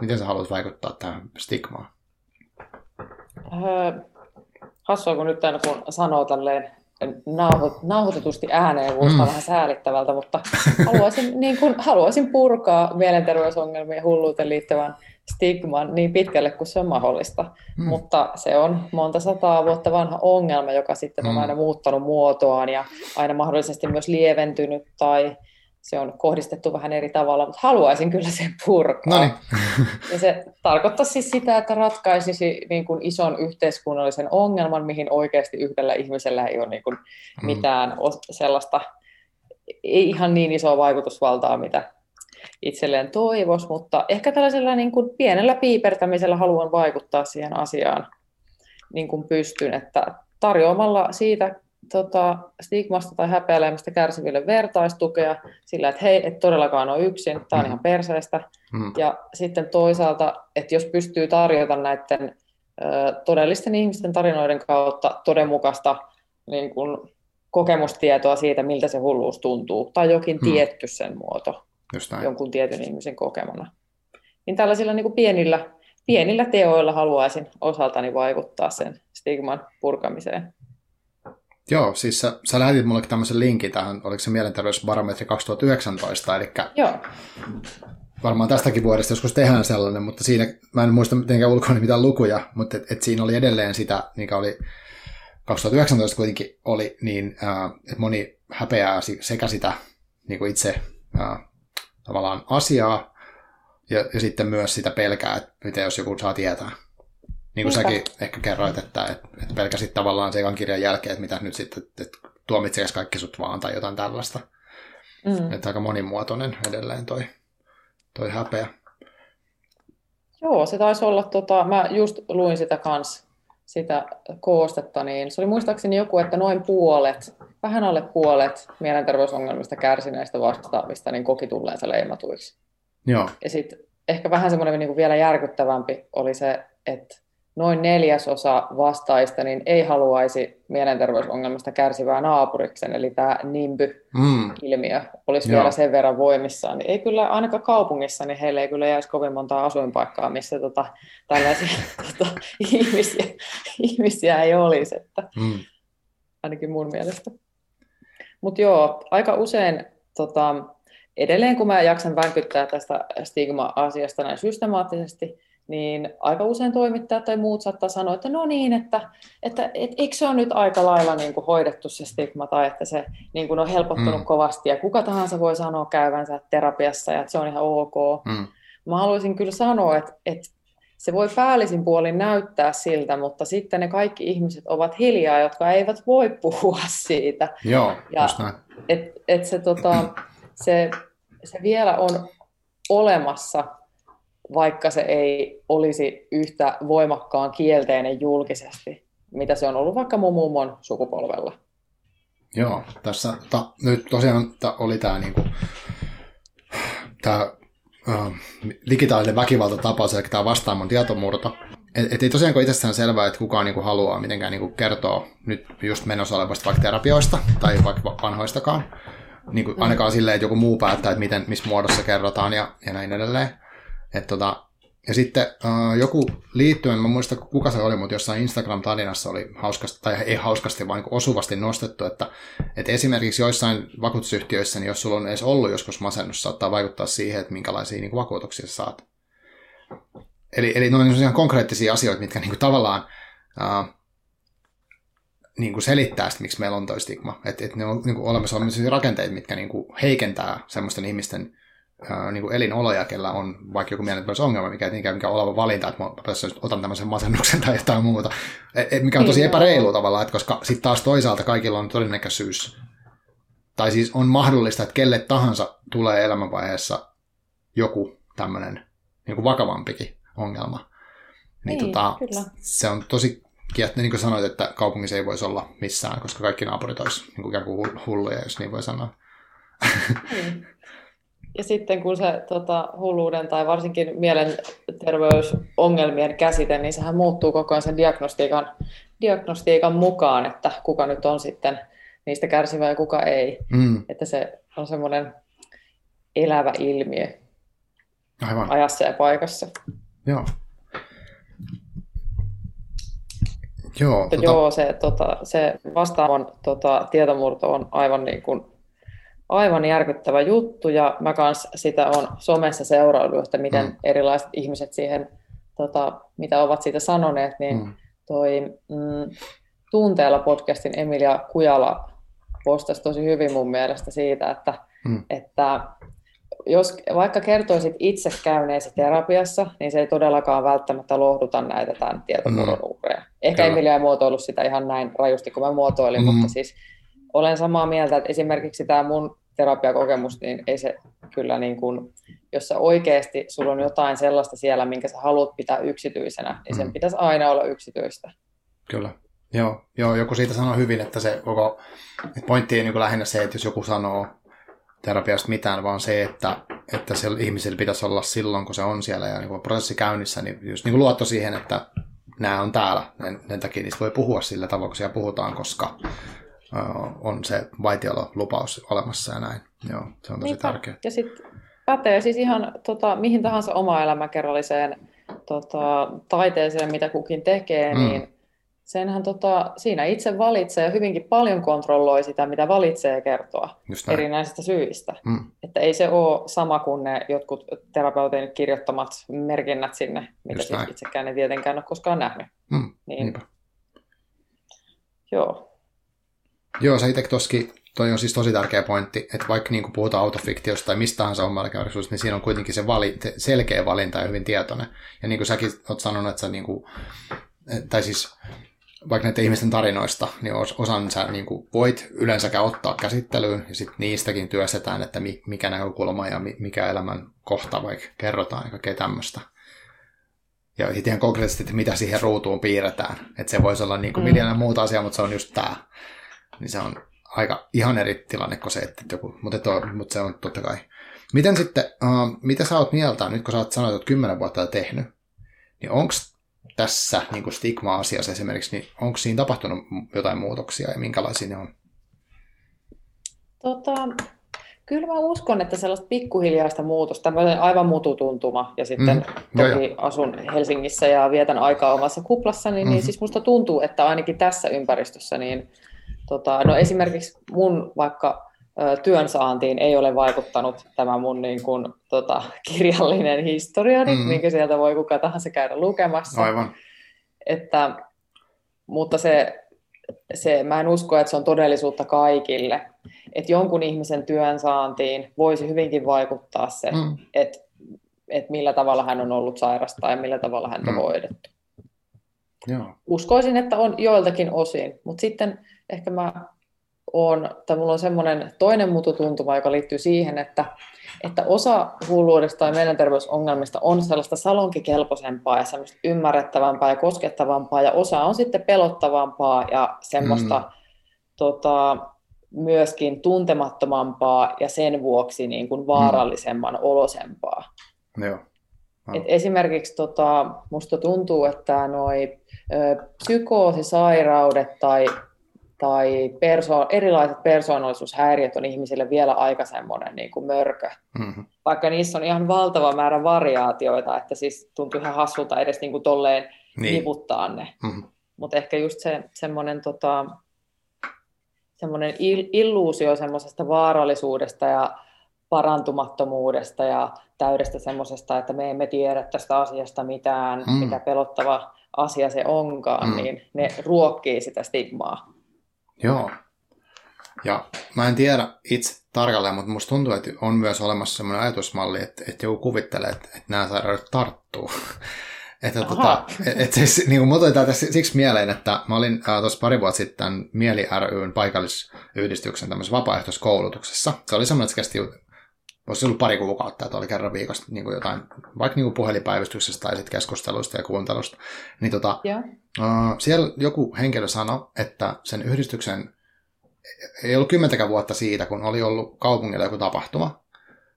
Miten sä haluat vaikuttaa tähän stigmaan? Öö, hassua, kun nyt tämän, kun sanoo tälleen nauhoit, nauhoitetusti ääneen kuulostaa mm. vähän säälittävältä, mutta haluaisin, niin kuin, haluaisin purkaa mielenterveysongelmia ja hulluuteen liittyvän stigman niin pitkälle kuin se on mahdollista. Mm. Mutta se on monta sataa vuotta vanha ongelma, joka sitten on mm. aina muuttanut muotoaan ja aina mahdollisesti myös lieventynyt tai se on kohdistettu vähän eri tavalla, mutta haluaisin kyllä sen purkaa. Noniin. ja se tarkoittaa siis sitä, että ratkaisisi niin kuin ison yhteiskunnallisen ongelman, mihin oikeasti yhdellä ihmisellä ei ole niin kuin mm. mitään sellaista, ei ihan niin isoa vaikutusvaltaa, mitä itselleen toivoisi, mutta ehkä tällaisella niin kuin pienellä piipertämisellä haluan vaikuttaa siihen asiaan niin kuin pystyn, että tarjoamalla siitä tota, stigmasta tai häpeäilemästä kärsiville vertaistukea sillä, että hei, et todellakaan ole yksin, tämä on mm. ihan perseestä. Mm. Ja sitten toisaalta, että jos pystyy tarjota näiden ö, todellisten ihmisten tarinoiden kautta todenmukaista niin kun, kokemustietoa siitä, miltä se hulluus tuntuu, tai jokin mm. tietty sen muoto jonkun tietyn ihmisen kokemana. Niin tällaisilla niin kuin pienillä, pienillä teoilla haluaisin osaltani vaikuttaa sen stigman purkamiseen. Joo, siis sä, sä lähetit mulle tämmöisen linkin tähän, oliko se mielenterveysbarometri 2019, eli Joo. varmaan tästäkin vuodesta joskus tehdään sellainen, mutta siinä, mä en muista mitenkään ulkoa mitään lukuja, mutta et, et siinä oli edelleen sitä, mikä oli 2019 kuitenkin oli, niin äh, että moni häpeää sekä sitä niin kuin itse äh, tavallaan asiaa, ja, ja sitten myös sitä pelkää, että mitä jos joku saa tietää. Niin kuin säkin ehkä kerroit, että, että, että pelkäsit tavallaan se kirjan jälkeen, että mitä nyt sitten, että tuomitseeko kaikki sut vaan tai jotain tällaista. Mm. Että aika monimuotoinen edelleen toi, toi häpeä. Joo, se taisi olla, tota, mä just luin sitä kans, sitä koostetta, niin se oli muistaakseni joku, että noin puolet, vähän alle puolet mielenterveysongelmista kärsineistä vastaavista niin koki tulleensa leimatuiksi. Joo. Ja sitten ehkä vähän semmoinen niin vielä järkyttävämpi oli se, että noin neljäsosa vastaista niin ei haluaisi mielenterveysongelmasta kärsivää naapuriksen, eli tämä NIMBY-ilmiö mm. olisi Joo. vielä sen verran voimissaan. Niin ei kyllä ainakaan kaupungissa, niin heille ei kyllä jäisi kovin monta asuinpaikkaa, missä tota, tällaisia tota, ihmisiä, ihmisiä ei olisi, että, mm. ainakin mun mielestä. Mutta joo, aika usein tota, edelleen kun mä jaksan vänkyttää tästä stigma-asiasta näin systemaattisesti, niin aika usein toimittajat tai muut saattaa sanoa, että no niin, että, että et, eikö se ole nyt aika lailla niin kuin hoidettu se stigma tai että se niin kuin on helpottunut mm. kovasti ja kuka tahansa voi sanoa käyvänsä terapiassa ja että se on ihan ok. Mm. Mä haluaisin kyllä sanoa, että, että se voi päällisin puolin näyttää siltä, mutta sitten ne kaikki ihmiset ovat hiljaa, jotka eivät voi puhua siitä. Joo, ja et, et se, tota, se, se vielä on olemassa vaikka se ei olisi yhtä voimakkaan kielteinen julkisesti, mitä se on ollut vaikka mun mummon sukupolvella. Joo, tässä ta, nyt tosiaan ta, oli tämä niinku, äh, digitaalinen väkivaltatapaus, eli tämä vastaamon tietomurto. Et, et ei tosiaan ole itsestään selvää, että kukaan niinku haluaa mitenkään niinku kertoa nyt just menossa olevasta vaikka terapioista tai vaikka vanhoistakaan. Niin kuin ainakaan silleen, että joku muu päättää, että miten, missä muodossa kerrotaan ja, ja näin edelleen. Et tota, ja sitten uh, joku liittyen, mä muista kuka se oli, mutta jossain Instagram-tarinassa oli hauskasti, tai ei hauskasti, vaan niin osuvasti nostettu, että, että esimerkiksi joissain vakuutusyhtiöissä, niin jos sulla on edes ollut joskus masennus, saattaa vaikuttaa siihen, että minkälaisia niin kuin vakuutuksia sä saat. Eli, eli noin ihan konkreettisia asioita, mitkä niin kuin tavallaan uh, niin kuin selittää sitä, miksi meillä on toi stigma. Että et ne on niin kuin olemassa rakenteita, mitkä niin kuin heikentää semmoisten ihmisten niin kuin elinoloja, kellä on vaikka joku mielenterveysongelma, mikä ei niinkään mikä oleva valinta, että mä otan tämmöisen masennuksen tai jotain muuta, et, et, mikä on tosi niin, epäreilu tavallaan, että koska sitten taas toisaalta kaikilla on todennäköisyys, tai siis on mahdollista, että kelle tahansa tulee elämänvaiheessa joku tämmöinen niin kuin vakavampikin ongelma. Niin, niin tota, kyllä. se on tosi kiehto, niin kuin sanoit, että kaupungissa ei voisi olla missään, koska kaikki naapurit olisi niin kuin ikään kuin hulluja, jos niin voi sanoa. Niin. Ja sitten kun se tota, hulluuden tai varsinkin mielenterveysongelmien käsite, niin sehän muuttuu koko ajan sen diagnostiikan, diagnostiikan mukaan, että kuka nyt on sitten niistä kärsivä ja kuka ei. Mm. Että se on semmoinen elävä ilmiö Aivan. ajassa ja paikassa. Joo. Joo, tota... joo se, tota, se vastaavan tota, tietomurto on aivan, niin kuin, aivan järkyttävä juttu ja mä kans sitä on somessa seuraillut, että miten mm. erilaiset ihmiset siihen, tota, mitä ovat siitä sanoneet, niin mm. toi mm, Tunteella podcastin Emilia Kujala postasi tosi hyvin mun mielestä siitä, että, mm. että jos vaikka kertoisit itse käyneesi terapiassa, niin se ei todellakaan välttämättä lohduta näitä tämän tietomurron mm. uhreja. Ehkä Kyllä. Emilia ei muotoillut sitä ihan näin rajusti kuin mä muotoilin, mm. mutta siis olen samaa mieltä, että esimerkiksi tämä mun terapiakokemus, niin ei se kyllä niin kuin, jos sä oikeasti, sulla on jotain sellaista siellä, minkä sä haluat pitää yksityisenä, niin sen mm. pitäisi aina olla yksityistä. Kyllä. Joo, joo, joku siitä sanoi hyvin, että se koko pointti ei niin lähinnä se, että jos joku sanoo terapiasta mitään, vaan se, että, että se ihmisillä pitäisi olla silloin, kun se on siellä ja niin prosessi käynnissä, niin just niin kuin luotto siihen, että nämä on täällä. Ne, takia niistä voi puhua sillä tavalla, kun siellä puhutaan, koska on se vaitiolo-lupaus olemassa ja näin. Joo, se on tosi Niinpä. tärkeää. Ja sitten pätee siis ihan tota, mihin tahansa oma elämäkerralliseen tota, taiteeseen, mitä kukin tekee, mm. niin senhän tota, siinä itse valitsee ja hyvinkin paljon kontrolloi sitä, mitä valitsee kertoa erinäisistä syistä. Mm. Että ei se ole sama kuin ne jotkut terapeutin kirjoittamat merkinnät sinne, mitä Just siis näin. itsekään ei tietenkään ole koskaan nähnyt. Mm. Niin. Joo. Joo, sä itse toskin, toi on siis tosi tärkeä pointti, että vaikka niin kuin puhutaan autofiktiosta tai mistä tahansa niin siinä on kuitenkin se vali, selkeä valinta ja hyvin tietoinen. Ja niin kuin säkin oot sanonut, että sä niin kuin, tai siis vaikka näiden ihmisten tarinoista, niin osan sä niin kuin voit yleensäkään ottaa käsittelyyn, ja sitten niistäkin työstetään, että mikä näkökulma ja mikä elämän kohta vaikka kerrotaan ja kaikkea tämmöistä. Ja ihan konkreettisesti, että mitä siihen ruutuun piirretään. Että se voisi olla niin kuin mm. miljoona muuta asiaa, mutta se on just tämä. Niin se on aika ihan eri tilanne kuin se, että joku, mutta, to, mutta se on totta kai. Miten sitten, uh, mitä sä oot mieltä, nyt kun sä oot sanonut, että kymmenen vuotta tehnyt, niin onko tässä niin kuin stigma-asiassa esimerkiksi, niin onko siinä tapahtunut jotain muutoksia ja minkälaisia ne on? Tota, kyllä mä uskon, että sellaista pikkuhiljaista muutosta, tämmöinen aivan mututuntuma, ja sitten mm, toki jo. asun Helsingissä ja vietän aikaa omassa kuplassani, niin, mm-hmm. niin siis musta tuntuu, että ainakin tässä ympäristössä, niin tota, no esimerkiksi mun vaikka työn saantiin ei ole vaikuttanut tämä mun niin kuin, tota, kirjallinen historiani, mm. minkä sieltä voi kuka tahansa käydä lukemassa. Aivan. Että, mutta se, se, mä en usko, että se on todellisuutta kaikille. Että jonkun ihmisen työn saantiin voisi hyvinkin vaikuttaa se, mm. että et millä tavalla hän on ollut sairasta ja millä tavalla häntä mm. hoidettu. Joo. Uskoisin, että on joiltakin osin, mutta sitten ehkä mä on, tai mulla on semmoinen toinen mututuntuma, joka liittyy siihen, että, että osa hulluudesta tai mielenterveysongelmista on sellaista salonkikelpoisempaa ja semmoista ymmärrettävämpää ja koskettavampaa, ja osa on sitten pelottavampaa ja semmoista mm. tota, myöskin tuntemattomampaa ja sen vuoksi niin kuin vaarallisemman mm. olosempaa. Joo. Et esimerkiksi tota, musta tuntuu, että noi ö, psykoosisairaudet tai tai perso- erilaiset persoonallisuushäiriöt on ihmisille vielä aika semmoinen niin kuin mörkö. Mm-hmm. Vaikka niissä on ihan valtava määrä variaatioita, että siis tuntuu ihan hassulta edes niin kuin tolleen niin. nivuttaa ne. Mm-hmm. Mutta ehkä just se semmoinen tota, semmoinen il- illuusio semmoisesta vaarallisuudesta ja parantumattomuudesta ja täydestä semmoisesta, että me emme tiedä tästä asiasta mitään, mm. mikä pelottava asia se onkaan, mm. niin ne ruokkii sitä stigmaa. Joo. Ja mä en tiedä itse tarkalleen, mutta musta tuntuu, että on myös olemassa sellainen ajatusmalli, että, että joku kuvittelee, että, että nämä sairaudet tarttuu. että tota, et, et siis, niin kuin tuli tässä siksi mieleen, että mä olin äh, tuossa pari vuotta sitten Mieli ryn paikallisyhdistyksen tämmöisessä vapaaehtoiskoulutuksessa. Se oli semmoinen, että se kesti voisi ollut pari kuukautta, että oli kerran viikosta niin kuin jotain, vaikka niin kuin puhelipäivystyksestä tai sitten keskustelusta ja kuuntelusta, niin tota, yeah. uh, siellä joku henkilö sanoi, että sen yhdistyksen ei ollut kymmentäkään vuotta siitä, kun oli ollut kaupungilla joku tapahtuma,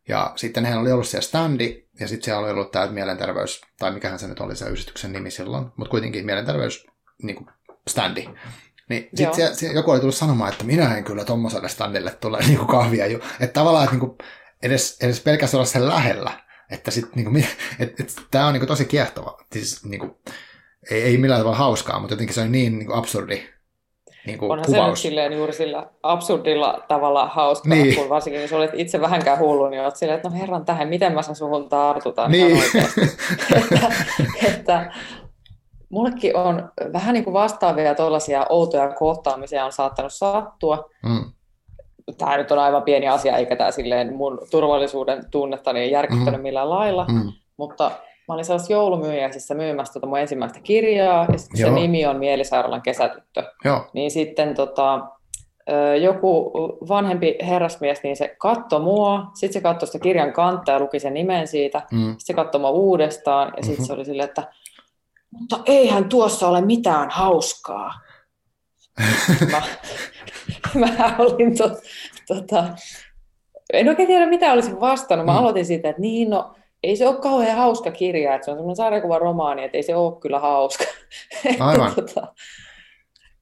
ja sitten heillä oli ollut siellä standi, ja sitten siellä oli ollut tämä mielenterveys, tai mikähän se nyt oli se yhdistyksen nimi silloin, mutta kuitenkin mielenterveys niin kuin standi. Niin sitten joku oli tullut sanomaan, että minä en kyllä tuommoiselle standille tule niin kuin kahvia. Että tavallaan, että niin kuin, edes, edes pelkästään olla sen lähellä. Että sit, niinku, et, et, tämä on niinku tosi kiehtova. Siis, niinku, ei, ei millään tavalla hauskaa, mutta jotenkin se on niin, niin kuin absurdi niin kuin Onhan kuvaus. se nyt silleen juuri sillä absurdilla tavalla hauskaa, niin. kun varsinkin jos olet itse vähänkään hullu, niin olet silleen, että no herran tähän, miten mä sen suhun tartutan niin. että, että mullekin on vähän niin kuin vastaavia tuollaisia outoja kohtaamisia on saattanut sattua. Mm. Tämä nyt on aivan pieni asia, eikä tämä silleen mun turvallisuuden tunnetta niin järkyttänyt mm. millään lailla, mm. mutta mä olin sellaisessa joulumyyjäisissä myymässä tota mun ensimmäistä kirjaa, ja se nimi on Mielisairaalan kesätyttö. Joo. Niin sitten tota, joku vanhempi herrasmies, niin se katsoi mua, sitten se katsoi sitä kirjan kantta ja luki sen nimen siitä, mm. sitten se katsoi mua uudestaan, ja sitten mm-hmm. se oli silleen, että mutta eihän tuossa ole mitään hauskaa. Mä, mä olin to, tota, en oikein tiedä mitä olisin vastannut. Mä mm. aloitin siitä, että niin no, ei se ole kauhean hauska kirja, että se on semmoinen sarjakuva romaani, että ei se ole kyllä hauska. Aivan. tota,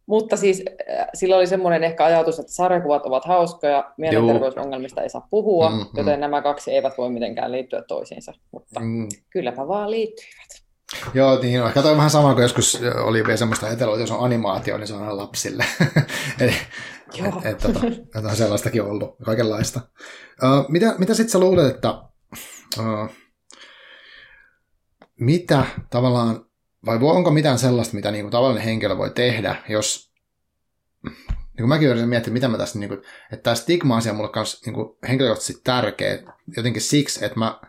mutta siis äh, sillä oli semmoinen ehkä ajatus, että sarjakuvat ovat hauskoja, mielenterveysongelmista ei saa puhua, mm, mm. joten nämä kaksi eivät voi mitenkään liittyä toisiinsa, mutta mm. kylläpä vaan liittyivät. Joo, niin on. Kato vähän sama kuin joskus oli vielä semmoista etelua, että jos on animaatio, niin se on aina lapsille. Eli, Joo. Et, et, tota, et on sellaistakin ollut, kaikenlaista. Uh, mitä mitä sitten sä luulet, että uh, mitä tavallaan, vai onko mitään sellaista, mitä niinku tavallinen henkilö voi tehdä, jos niin kuin mäkin yritän miettiä, mitä mä tässä, niin kuin, että tämä stigma-asia on mulle kanssa niin kuin henkilökohtaisesti tärkeä, jotenkin siksi, että mä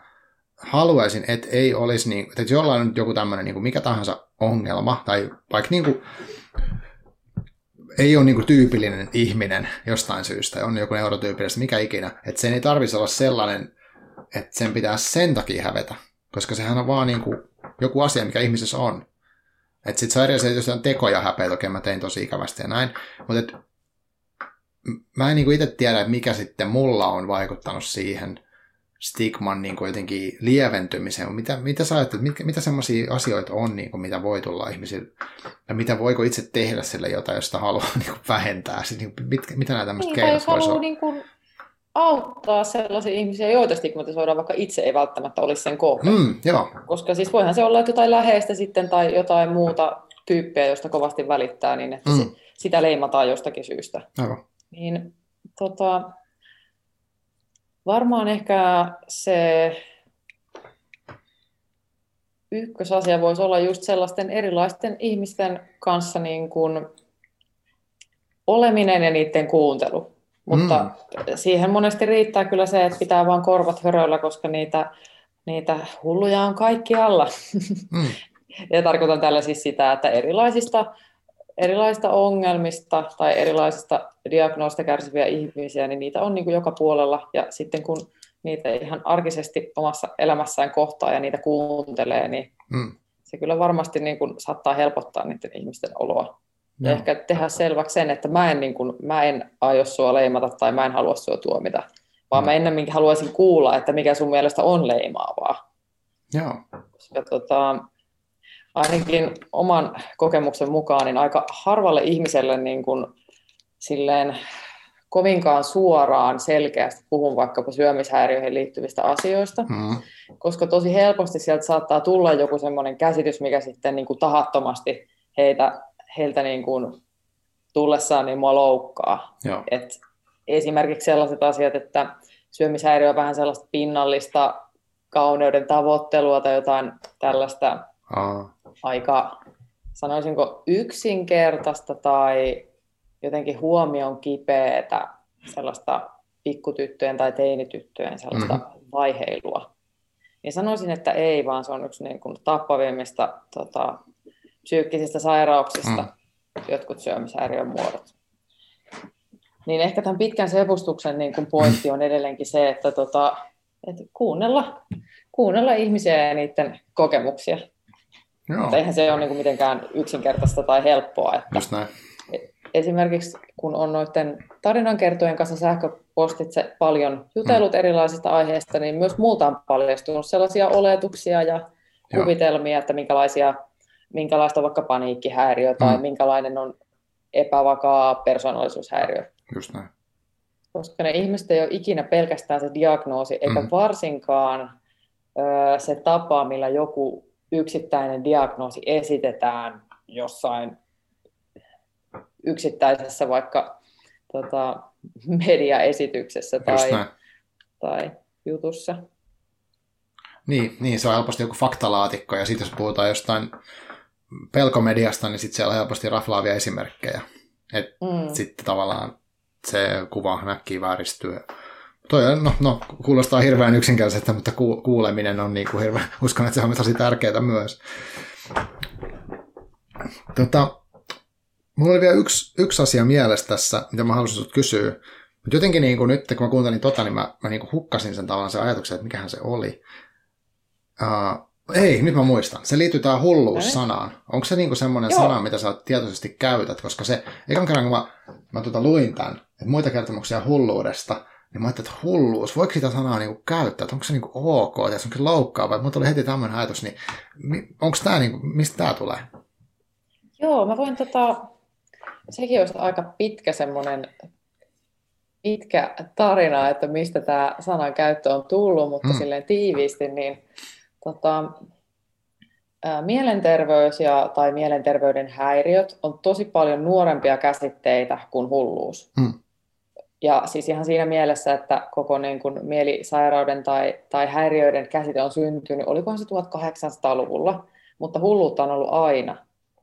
haluaisin, että ei olisi, niin, että jollain on nyt joku tämmöinen niin mikä tahansa ongelma, tai vaikka niin kuin, ei ole niin kuin tyypillinen ihminen jostain syystä, on joku neurotyypillistä, mikä ikinä, että sen ei tarvitsisi olla sellainen, että sen pitää sen takia hävetä, koska sehän on vaan niin kuin joku asia, mikä ihmisessä on. Että sit se on eri asia, jos on tekoja häpeä, okei mä tein tosi ikävästi ja näin, mutta mä en niin kuin itse tiedä, että mikä sitten mulla on vaikuttanut siihen, stigman niin kuin jotenkin lieventymiseen. Mitä, mitä sä ajattelet, mitä, mitä semmoisia asioita on, niin kuin, mitä voi tulla ihmisille, ja mitä voiko itse tehdä sille jotain, josta haluaa niin kuin, vähentää? Siis, niin, mit, mitä nämä tämmöiset niin, keinot voisi olla? Niin kuin auttaa sellaisia ihmisiä, joita stigmatisoidaan, vaikka itse ei välttämättä olisi sen kohde. Mm, joo. Koska siis voihan se olla, että jotain läheistä sitten tai jotain muuta tyyppiä, josta kovasti välittää, niin että mm. se, sitä leimataan jostakin syystä. Aivan. Niin, tota, Varmaan ehkä se ykkösasia voisi olla just sellaisten erilaisten ihmisten kanssa niin kuin oleminen ja niiden kuuntelu. Mutta mm. siihen monesti riittää kyllä se, että pitää vaan korvat höröillä, koska niitä, niitä hulluja on kaikkialla. Mm. ja tarkoitan tällä siis sitä, että erilaisista erilaisista ongelmista tai erilaisista diagnoosista kärsiviä ihmisiä, niin niitä on niin kuin joka puolella. Ja sitten kun niitä ihan arkisesti omassa elämässään kohtaa ja niitä kuuntelee, niin mm. se kyllä varmasti niin kuin saattaa helpottaa niiden ihmisten oloa. Ja no. ehkä tehdä selväksi sen, että mä en, niin kuin, mä en aio sua leimata tai mä en halua sua tuomita, vaan no. mä ennemminkin haluaisin kuulla, että mikä sun mielestä on leimaavaa. Joo. Koska tota, ainakin oman kokemuksen mukaan niin aika harvalle ihmiselle niin kuin, silleen kovinkaan suoraan selkeästi puhun vaikkapa syömishäiriöihin liittyvistä asioista, mm. koska tosi helposti sieltä saattaa tulla joku semmoinen käsitys, mikä sitten niin kuin tahattomasti heitä, heiltä niin kuin tullessaan niin mua loukkaa. Et esimerkiksi sellaiset asiat, että syömishäiriö on vähän sellaista pinnallista kauneuden tavoittelua tai jotain tällaista Aa aika, sanoisinko, yksinkertaista tai jotenkin huomion kipeätä sellaista pikkutyttöjen tai teinityttöjen sellaista mm-hmm. vaiheilua. Niin sanoisin, että ei, vaan se on yksi niin kuin tappavimmista tota, psyykkisistä sairauksista, mm. jotkut syömishäiriön muodot. Niin ehkä tämän pitkän sepustuksen niin kuin pointti on edelleenkin se, että, tota, että kuunnella, kuunnella ihmisiä ja niiden kokemuksia. Joo. Mutta eihän se ole niin kuin mitenkään yksinkertaista tai helppoa. Että Just näin. Esimerkiksi kun on noiden tarinankertojen kanssa sähköpostitse paljon jutellut hmm. erilaisista aiheista, niin myös multa on paljastunut sellaisia oletuksia ja kuvitelmia, että minkälaisia, minkälaista on vaikka paniikkihäiriö tai hmm. minkälainen on epävakaa persoonallisuushäiriö. Just näin. Koska ne ihmiset ei ole ikinä pelkästään se diagnoosi, eikä hmm. varsinkaan ö, se tapa, millä joku yksittäinen diagnoosi esitetään jossain yksittäisessä vaikka tota, mediaesityksessä tai, tai jutussa. Niin, niin, se on helposti joku faktalaatikko, ja sitten jos puhutaan jostain pelkomediasta, niin sitten siellä on helposti raflaavia esimerkkejä. Et mm. Sitten tavallaan se kuva näkkiä vääristyy. Toi, no, no, kuulostaa hirveän yksinkertaiselta, mutta ku, kuuleminen on niin kuin hirveän, uskon, että se on tosi tärkeää myös. Tota, mulla oli vielä yksi, yksi asia mielessä tässä, mitä mä haluaisin sinut kysyä. Mutta jotenkin niin kuin nyt, kun mä kuuntelin tota, niin mä, mä niin kuin hukkasin sen tavallaan sen ajatuksen, että mikähän se oli. Uh, ei, nyt mä muistan. Se liittyy tähän hulluus-sanaan. Onko se niinku semmoinen Joo. sana, mitä sä tietoisesti käytät? Koska se, ekan kerran kun mä, mä tuota luin tämän, että muita kertomuksia hulluudesta, niin mä ajattelin, että hulluus, voiko sitä sanaa niinku käyttää? Että onko se niinku ok, tai se onkin loukkaava? Mutta tuli heti tämmöinen ajatus, niin onko tämä, niinku, mistä tämä tulee? Joo, mä voin tota, sekin olisi aika pitkä semmoinen pitkä tarina, että mistä tämä sanan käyttö on tullut, mutta mm. silleen tiiviisti, niin Tota, ää, mielenterveys ja, tai mielenterveyden häiriöt on tosi paljon nuorempia käsitteitä kuin hulluus. Hmm. Ja siis ihan siinä mielessä, että koko niin kuin mielisairauden tai, tai häiriöiden käsite on syntynyt, olikohan se 1800-luvulla, mutta hulluutta on ollut aina.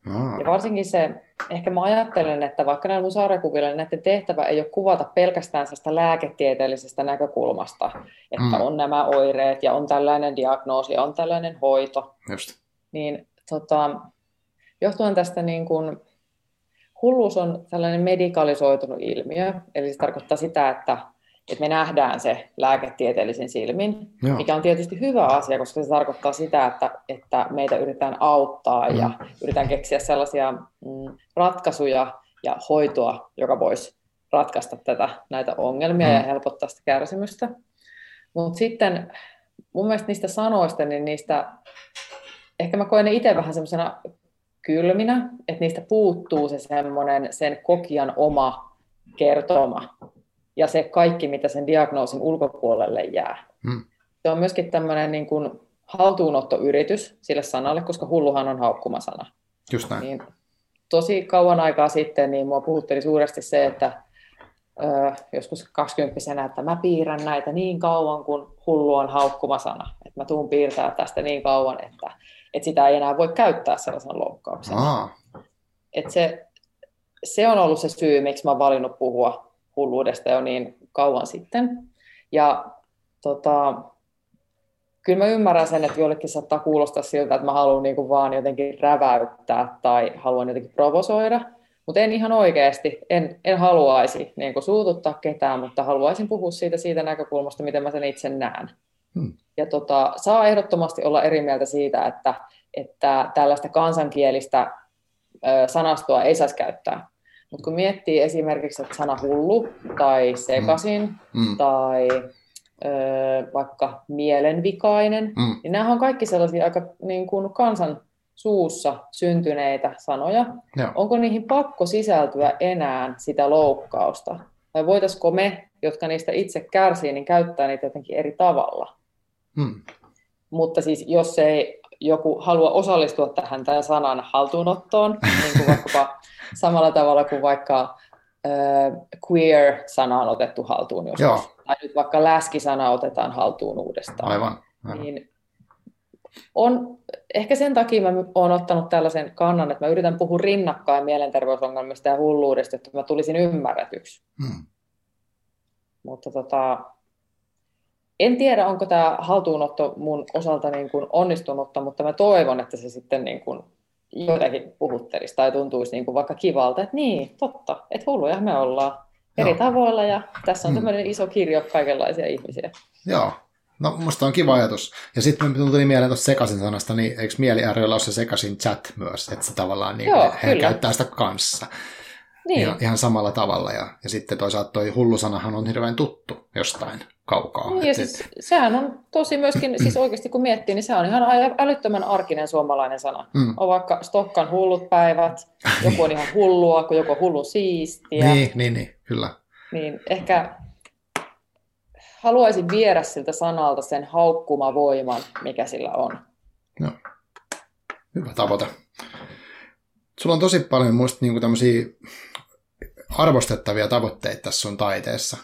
Ah. Ja varsinkin se, ehkä mä ajattelen, että vaikka näillä mun sarjakuvilla, niin näiden tehtävä ei ole kuvata pelkästään sitä lääketieteellisestä näkökulmasta, että mm. on nämä oireet ja on tällainen diagnoosi ja on tällainen hoito. Just. Niin tota, johtuen tästä niin kun, hulluus on tällainen medikalisoitunut ilmiö, eli se tarkoittaa sitä, että että me nähdään se lääketieteellisin silmin, Joo. mikä on tietysti hyvä asia, koska se tarkoittaa sitä, että, että meitä yritetään auttaa mm. ja yritetään keksiä sellaisia mm, ratkaisuja ja hoitoa, joka voisi ratkaista tätä, näitä ongelmia mm. ja helpottaa sitä kärsimystä. Mutta sitten mun mielestä niistä sanoista, niin niistä, ehkä mä koen ne itse vähän semmoisena kylminä, että niistä puuttuu se semmoinen sen kokijan oma kertoma ja se kaikki, mitä sen diagnoosin ulkopuolelle jää. Hmm. Se on myöskin tämmöinen niin kuin haltuunottoyritys sille sanalle, koska hulluhan on haukkumasana. Just näin. Niin, tosi kauan aikaa sitten niin mua puhutteli suuresti se, että ö, joskus kaksikymppisenä, että mä piirrän näitä niin kauan, kun hullu on haukkumasana. Että mä tuun piirtää tästä niin kauan, että, että sitä ei enää voi käyttää sellaisena loukkauksena. Et se, se on ollut se syy, miksi mä oon valinnut puhua hulluudesta jo niin kauan sitten. Ja tota, kyllä mä ymmärrän sen, että jollekin saattaa kuulostaa siltä, että mä haluan niin kuin vaan jotenkin räväyttää tai haluan jotenkin provosoida, mutta en ihan oikeasti, en, en haluaisi niin kuin suututtaa ketään, mutta haluaisin puhua siitä siitä näkökulmasta, miten mä sen itse näen. Hmm. Ja tota, saa ehdottomasti olla eri mieltä siitä, että, että tällaista kansankielistä ö, sanastoa ei saisi käyttää. Mutta kun miettii esimerkiksi, että sana hullu tai sekasin mm. mm. tai ö, vaikka mielenvikainen, mm. niin nämä on kaikki sellaisia aika niin kuin kansan suussa syntyneitä sanoja. Ja. Onko niihin pakko sisältyä enää sitä loukkausta? Vai voitaisiko me, jotka niistä itse kärsii, niin käyttää niitä jotenkin eri tavalla? Mm. Mutta siis jos ei joku halua osallistua tähän tämän sanan haltuunottoon, niin kuin vaikkapa samalla tavalla kuin vaikka äh, queer-sana on otettu haltuun joskus, Joo. tai nyt vaikka läski-sana otetaan haltuun uudestaan. Aivan. aivan. Niin on, ehkä sen takia mä oon ottanut tällaisen kannan, että mä yritän puhua rinnakkain mielenterveysongelmista ja hulluudesta, että mä tulisin ymmärretyksi. Hmm. Mutta tota, en tiedä, onko tämä haltuunotto mun osalta niin kuin onnistunutta, mutta mä toivon, että se sitten niin kuin jotenkin puhuttelisi tai tuntuisi niin kuin vaikka kivalta, että niin, totta, että hulluja me ollaan eri Joo. tavoilla ja tässä on mm. tämmöinen iso kirjo kaikenlaisia ihmisiä. Joo, no musta on kiva ajatus. Ja sitten me tuli mieleen tuosta sekaisin sanasta, niin eikö mieli ole se sekaisin chat myös, että se tavallaan niin Joo, he kyllä. käyttää sitä kanssa. Niin. Ihan, ihan samalla tavalla. Ja, ja sitten toisaalta toi hullusanahan on hirveän tuttu jostain kaukaa. Niin, ja siis, sehän on tosi myöskin, siis oikeasti kun miettii, niin se on ihan älyttömän arkinen suomalainen sana. Mm. On vaikka Stokkan hullut päivät, joku on ihan hullua, kun joku on hullu siistiä. Niin, niin, niin, kyllä. Niin ehkä haluaisin viedä siltä sanalta sen haukkumavoiman, mikä sillä on. No. Hyvä tavoite. Sulla on tosi paljon muista niin tämmöisiä arvostettavia tavoitteita tässä sun taiteessa.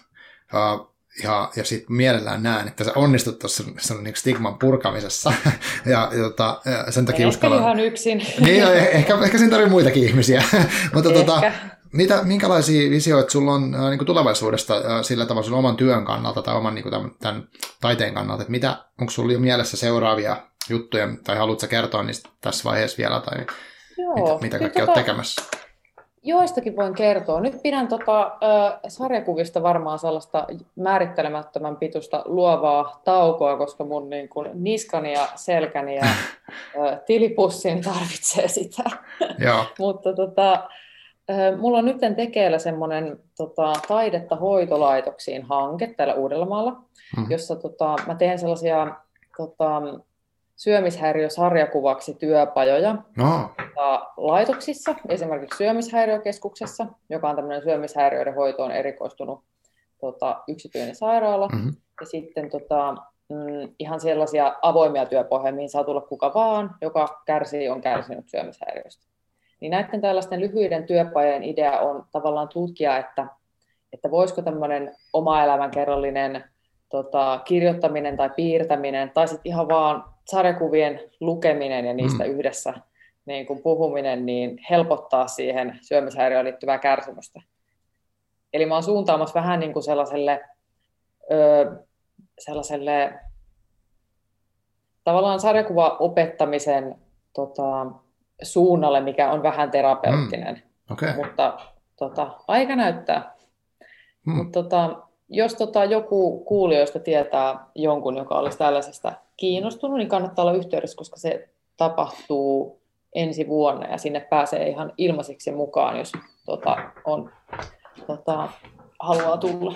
Uh, ja, ja sitten mielellään näen, että sä onnistut tuossa niin stigman purkamisessa. ja, ja, tota, ja sen takia uskallan... ihan yksin. niin, no, ehkä, ehkä siinä tarvii muitakin ihmisiä. Mutta tota, mitä, minkälaisia visioita sulla on äh, niin kuin tulevaisuudesta äh, sillä tavalla sun oman työn kannalta tai oman niin kuin tämän, tämän taiteen kannalta? Että mitä, onko sulla jo mielessä seuraavia juttuja tai haluatko kertoa niistä tässä vaiheessa vielä tai Joo, mitä, mitä kaikkea tota, olet tekemässä? Joistakin voin kertoa. Nyt pidän tota, äh, sarjakuvista varmaan sellaista määrittelemättömän pitusta luovaa taukoa, koska mun niin kun, niskani ja selkäni ja äh, tilipussin tarvitsee sitä. Mutta tota, äh, mulla on nyt tekeillä semmoinen tota, taidetta hoitolaitoksiin hanke täällä Uudellamaalla, mm-hmm. jossa tota, mä teen sellaisia tota, syömishäiriösarjakuvaksi työpajoja no. laitoksissa, esimerkiksi syömishäiriökeskuksessa, joka on tämmöinen syömishäiriöiden hoitoon erikoistunut tota, yksityinen sairaala. Mm-hmm. Ja sitten tota, mm, ihan sellaisia avoimia työpohjia, mihin saa tulla kuka vaan, joka kärsii, on kärsinyt syömishäiriöstä. Niin näiden tällaisten lyhyiden työpajojen idea on tavallaan tutkia, että, että voisiko tämmöinen oma elämänkerrallinen tota, kirjoittaminen tai piirtäminen, tai sitten ihan vaan sarjakuvien lukeminen ja niistä mm. yhdessä niin kuin puhuminen, niin helpottaa siihen syömishäiriöön liittyvää kärsimystä. Eli mä oon suuntaamassa vähän niin kuin sellaiselle, ö, sellaiselle tavallaan sarjakuva-opettamisen tota, suunnalle, mikä on vähän terapeuttinen. Mm. Okay. Mutta tota, aika näyttää. Mm. Mutta tota, jos tota, joku kuulijoista tietää jonkun, joka olisi tällaisesta kiinnostunut, niin kannattaa olla yhteydessä, koska se tapahtuu ensi vuonna ja sinne pääsee ihan ilmaiseksi mukaan, jos tota, on, tota, haluaa tulla.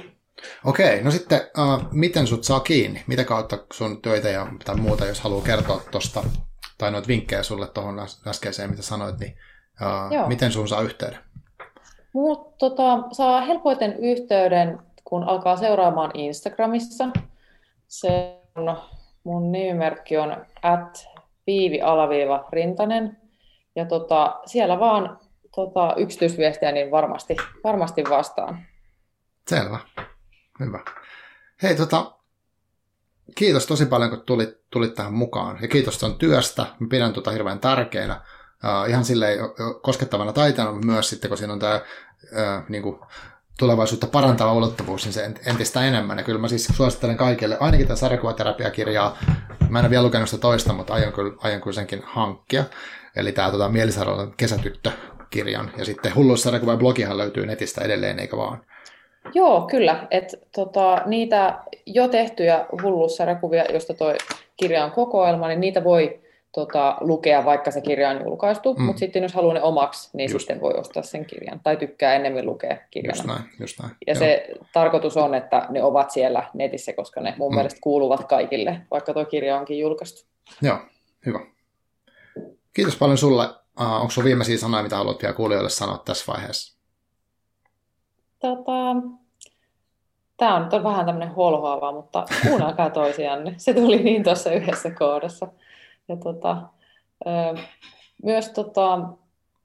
Okei, no sitten uh, miten sut saa kiinni? Mitä kautta sun töitä ja tai muuta, jos haluaa kertoa tuosta, tai noita vinkkejä sulle tuohon äskeiseen, mitä sanoit, niin uh, miten sun saa yhteyden? Mut, tota, saa helpoiten yhteyden kun alkaa seuraamaan Instagramissa. Se on, mun nimimerkki on at viivi-rintanen. Ja tota, siellä vaan tota, yksityisviestiä, niin varmasti, varmasti vastaan. Selvä. Hyvä. Hei, tota, kiitos tosi paljon, kun tulit, tulit tähän mukaan. Ja kiitos tuon työstä. Mä pidän tuota hirveän tärkeänä. Uh, ihan silleen koskettavana taitana myös sitten, kun siinä on tämä uh, niin kuin, tulevaisuutta parantava ulottuvuus, niin se entistä enemmän. Ja kyllä mä siis suosittelen kaikille, ainakin tämän sarjakuvaterapiakirjaa, mä en ole vielä lukenut sitä toista, mutta aion kyllä, aion kyllä senkin hankkia. Eli tämä tota, Mielisairaalan kesätyttö-kirjan. Ja sitten hulluussarjakuva blogihan löytyy netistä edelleen, eikä vaan. Joo, kyllä. Et, tota, niitä jo tehtyjä hulluussarjakuvia, joista tuo kirja on kokoelma, niin niitä voi tota, lukea, vaikka se kirja on julkaistu, mm. mutta sitten jos haluaa ne omaksi, niin just. sitten voi ostaa sen kirjan, tai tykkää enemmän lukea kirjana. Just näin, just näin. Ja Joo. se tarkoitus on, että ne ovat siellä netissä, koska ne mun mm. mielestä kuuluvat kaikille, vaikka tuo kirja onkin julkaistu. Joo, hyvä. Kiitos paljon sulle. Uh, onko sinulla viimeisiä sanoja, mitä haluat vielä kuulijoille sanoa tässä vaiheessa? Tota, Tämä on nyt vähän tämmöinen holhoava, mutta kuunnelkaa toisianne. Se tuli niin tuossa yhdessä kohdassa. Ja tota, myös tota,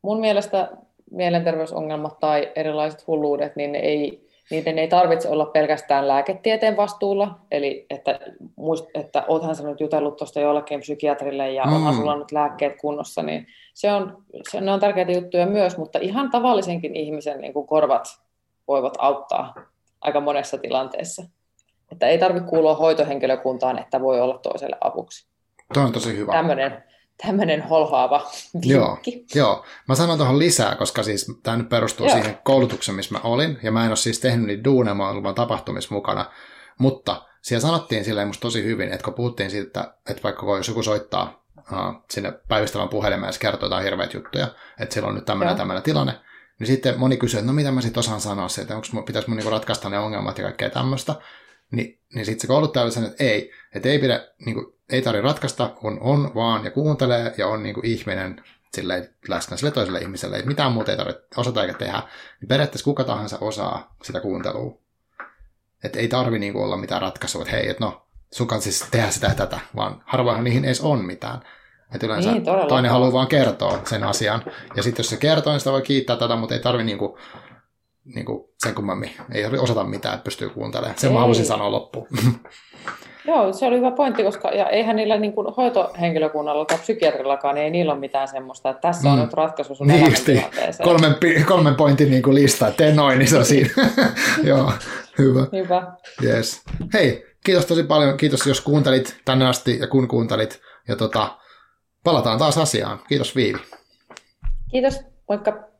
mun mielestä mielenterveysongelmat tai erilaiset hulluudet, niin ne ei, niiden ei tarvitse olla pelkästään lääketieteen vastuulla, eli että, muist, että oothan sä nyt jutellut tuosta jollekin psykiatrille ja mm. onhan sulla nyt lääkkeet kunnossa, niin se on, se, ne on tärkeitä juttuja myös, mutta ihan tavallisenkin ihmisen niin kuin korvat voivat auttaa aika monessa tilanteessa. Että ei tarvitse kuulua hoitohenkilökuntaan, että voi olla toiselle avuksi. Tuo on tosi hyvä. Tämmöinen, tämmöinen holhaava Joo, joo, mä sanon tuohon lisää, koska siis tämä nyt perustuu joo. siihen koulutukseen, missä mä olin, ja mä en ole siis tehnyt niitä duuneja, mä olen tapahtumissa mukana, mutta siellä sanottiin silleen musta tosi hyvin, että kun puhuttiin siitä, että vaikka jos joku soittaa uh, sinne päivystävän puhelimeen ja kertoo jotain hirveitä juttuja, että siellä on nyt tämmöinen tämmöinen tilanne, niin sitten moni kysyy, että no mitä mä sitten osaan sanoa siitä, että onko pitäisi mun niinku ratkaista ne ongelmat ja kaikkea tämmöistä. Niin, niin sitten se kouluttaja sanonut, että ei, että ei, pidä, niin kuin, ei tarvitse ratkaista, kun on vaan ja kuuntelee ja on niin kuin ihminen silleen, läsnä sille toiselle ihmiselle, että mitään muuta ei tarvitse osata eikä tehdä, niin periaatteessa kuka tahansa osaa sitä kuuntelua. Että ei tarvi niin kuin, olla mitään ratkaisua, että hei, että no, sun kanssa siis tehdä sitä ja tätä, vaan harvoinhan niihin edes on mitään. Että yleensä niin, toinen haluaa vaan kertoa sen asian. Ja sitten jos se kertoo, niin sitä voi kiittää tätä, mutta ei tarvi niinku, niinku sen kummemmin. Ei osata mitään, että pystyy kuuntelemaan. Sen ei. mä haluaisin sanoa loppuun. Joo, se oli hyvä pointti, koska ja eihän niillä niin kuin hoitohenkilökunnalla tai psykiatrillakaan, niin ei niillä ole mitään semmoista, että tässä on mm. nyt ratkaisu sun niin kolmen, kolmen pointin niin kuin lista, että tee noin, niin se on siinä. Joo, hyvä. Hyvä. Yes. Hei, kiitos tosi paljon. Kiitos, jos kuuntelit tänne asti ja kun kuuntelit. Ja tota, palataan taas asiaan. Kiitos Viivi. Kiitos, moikka.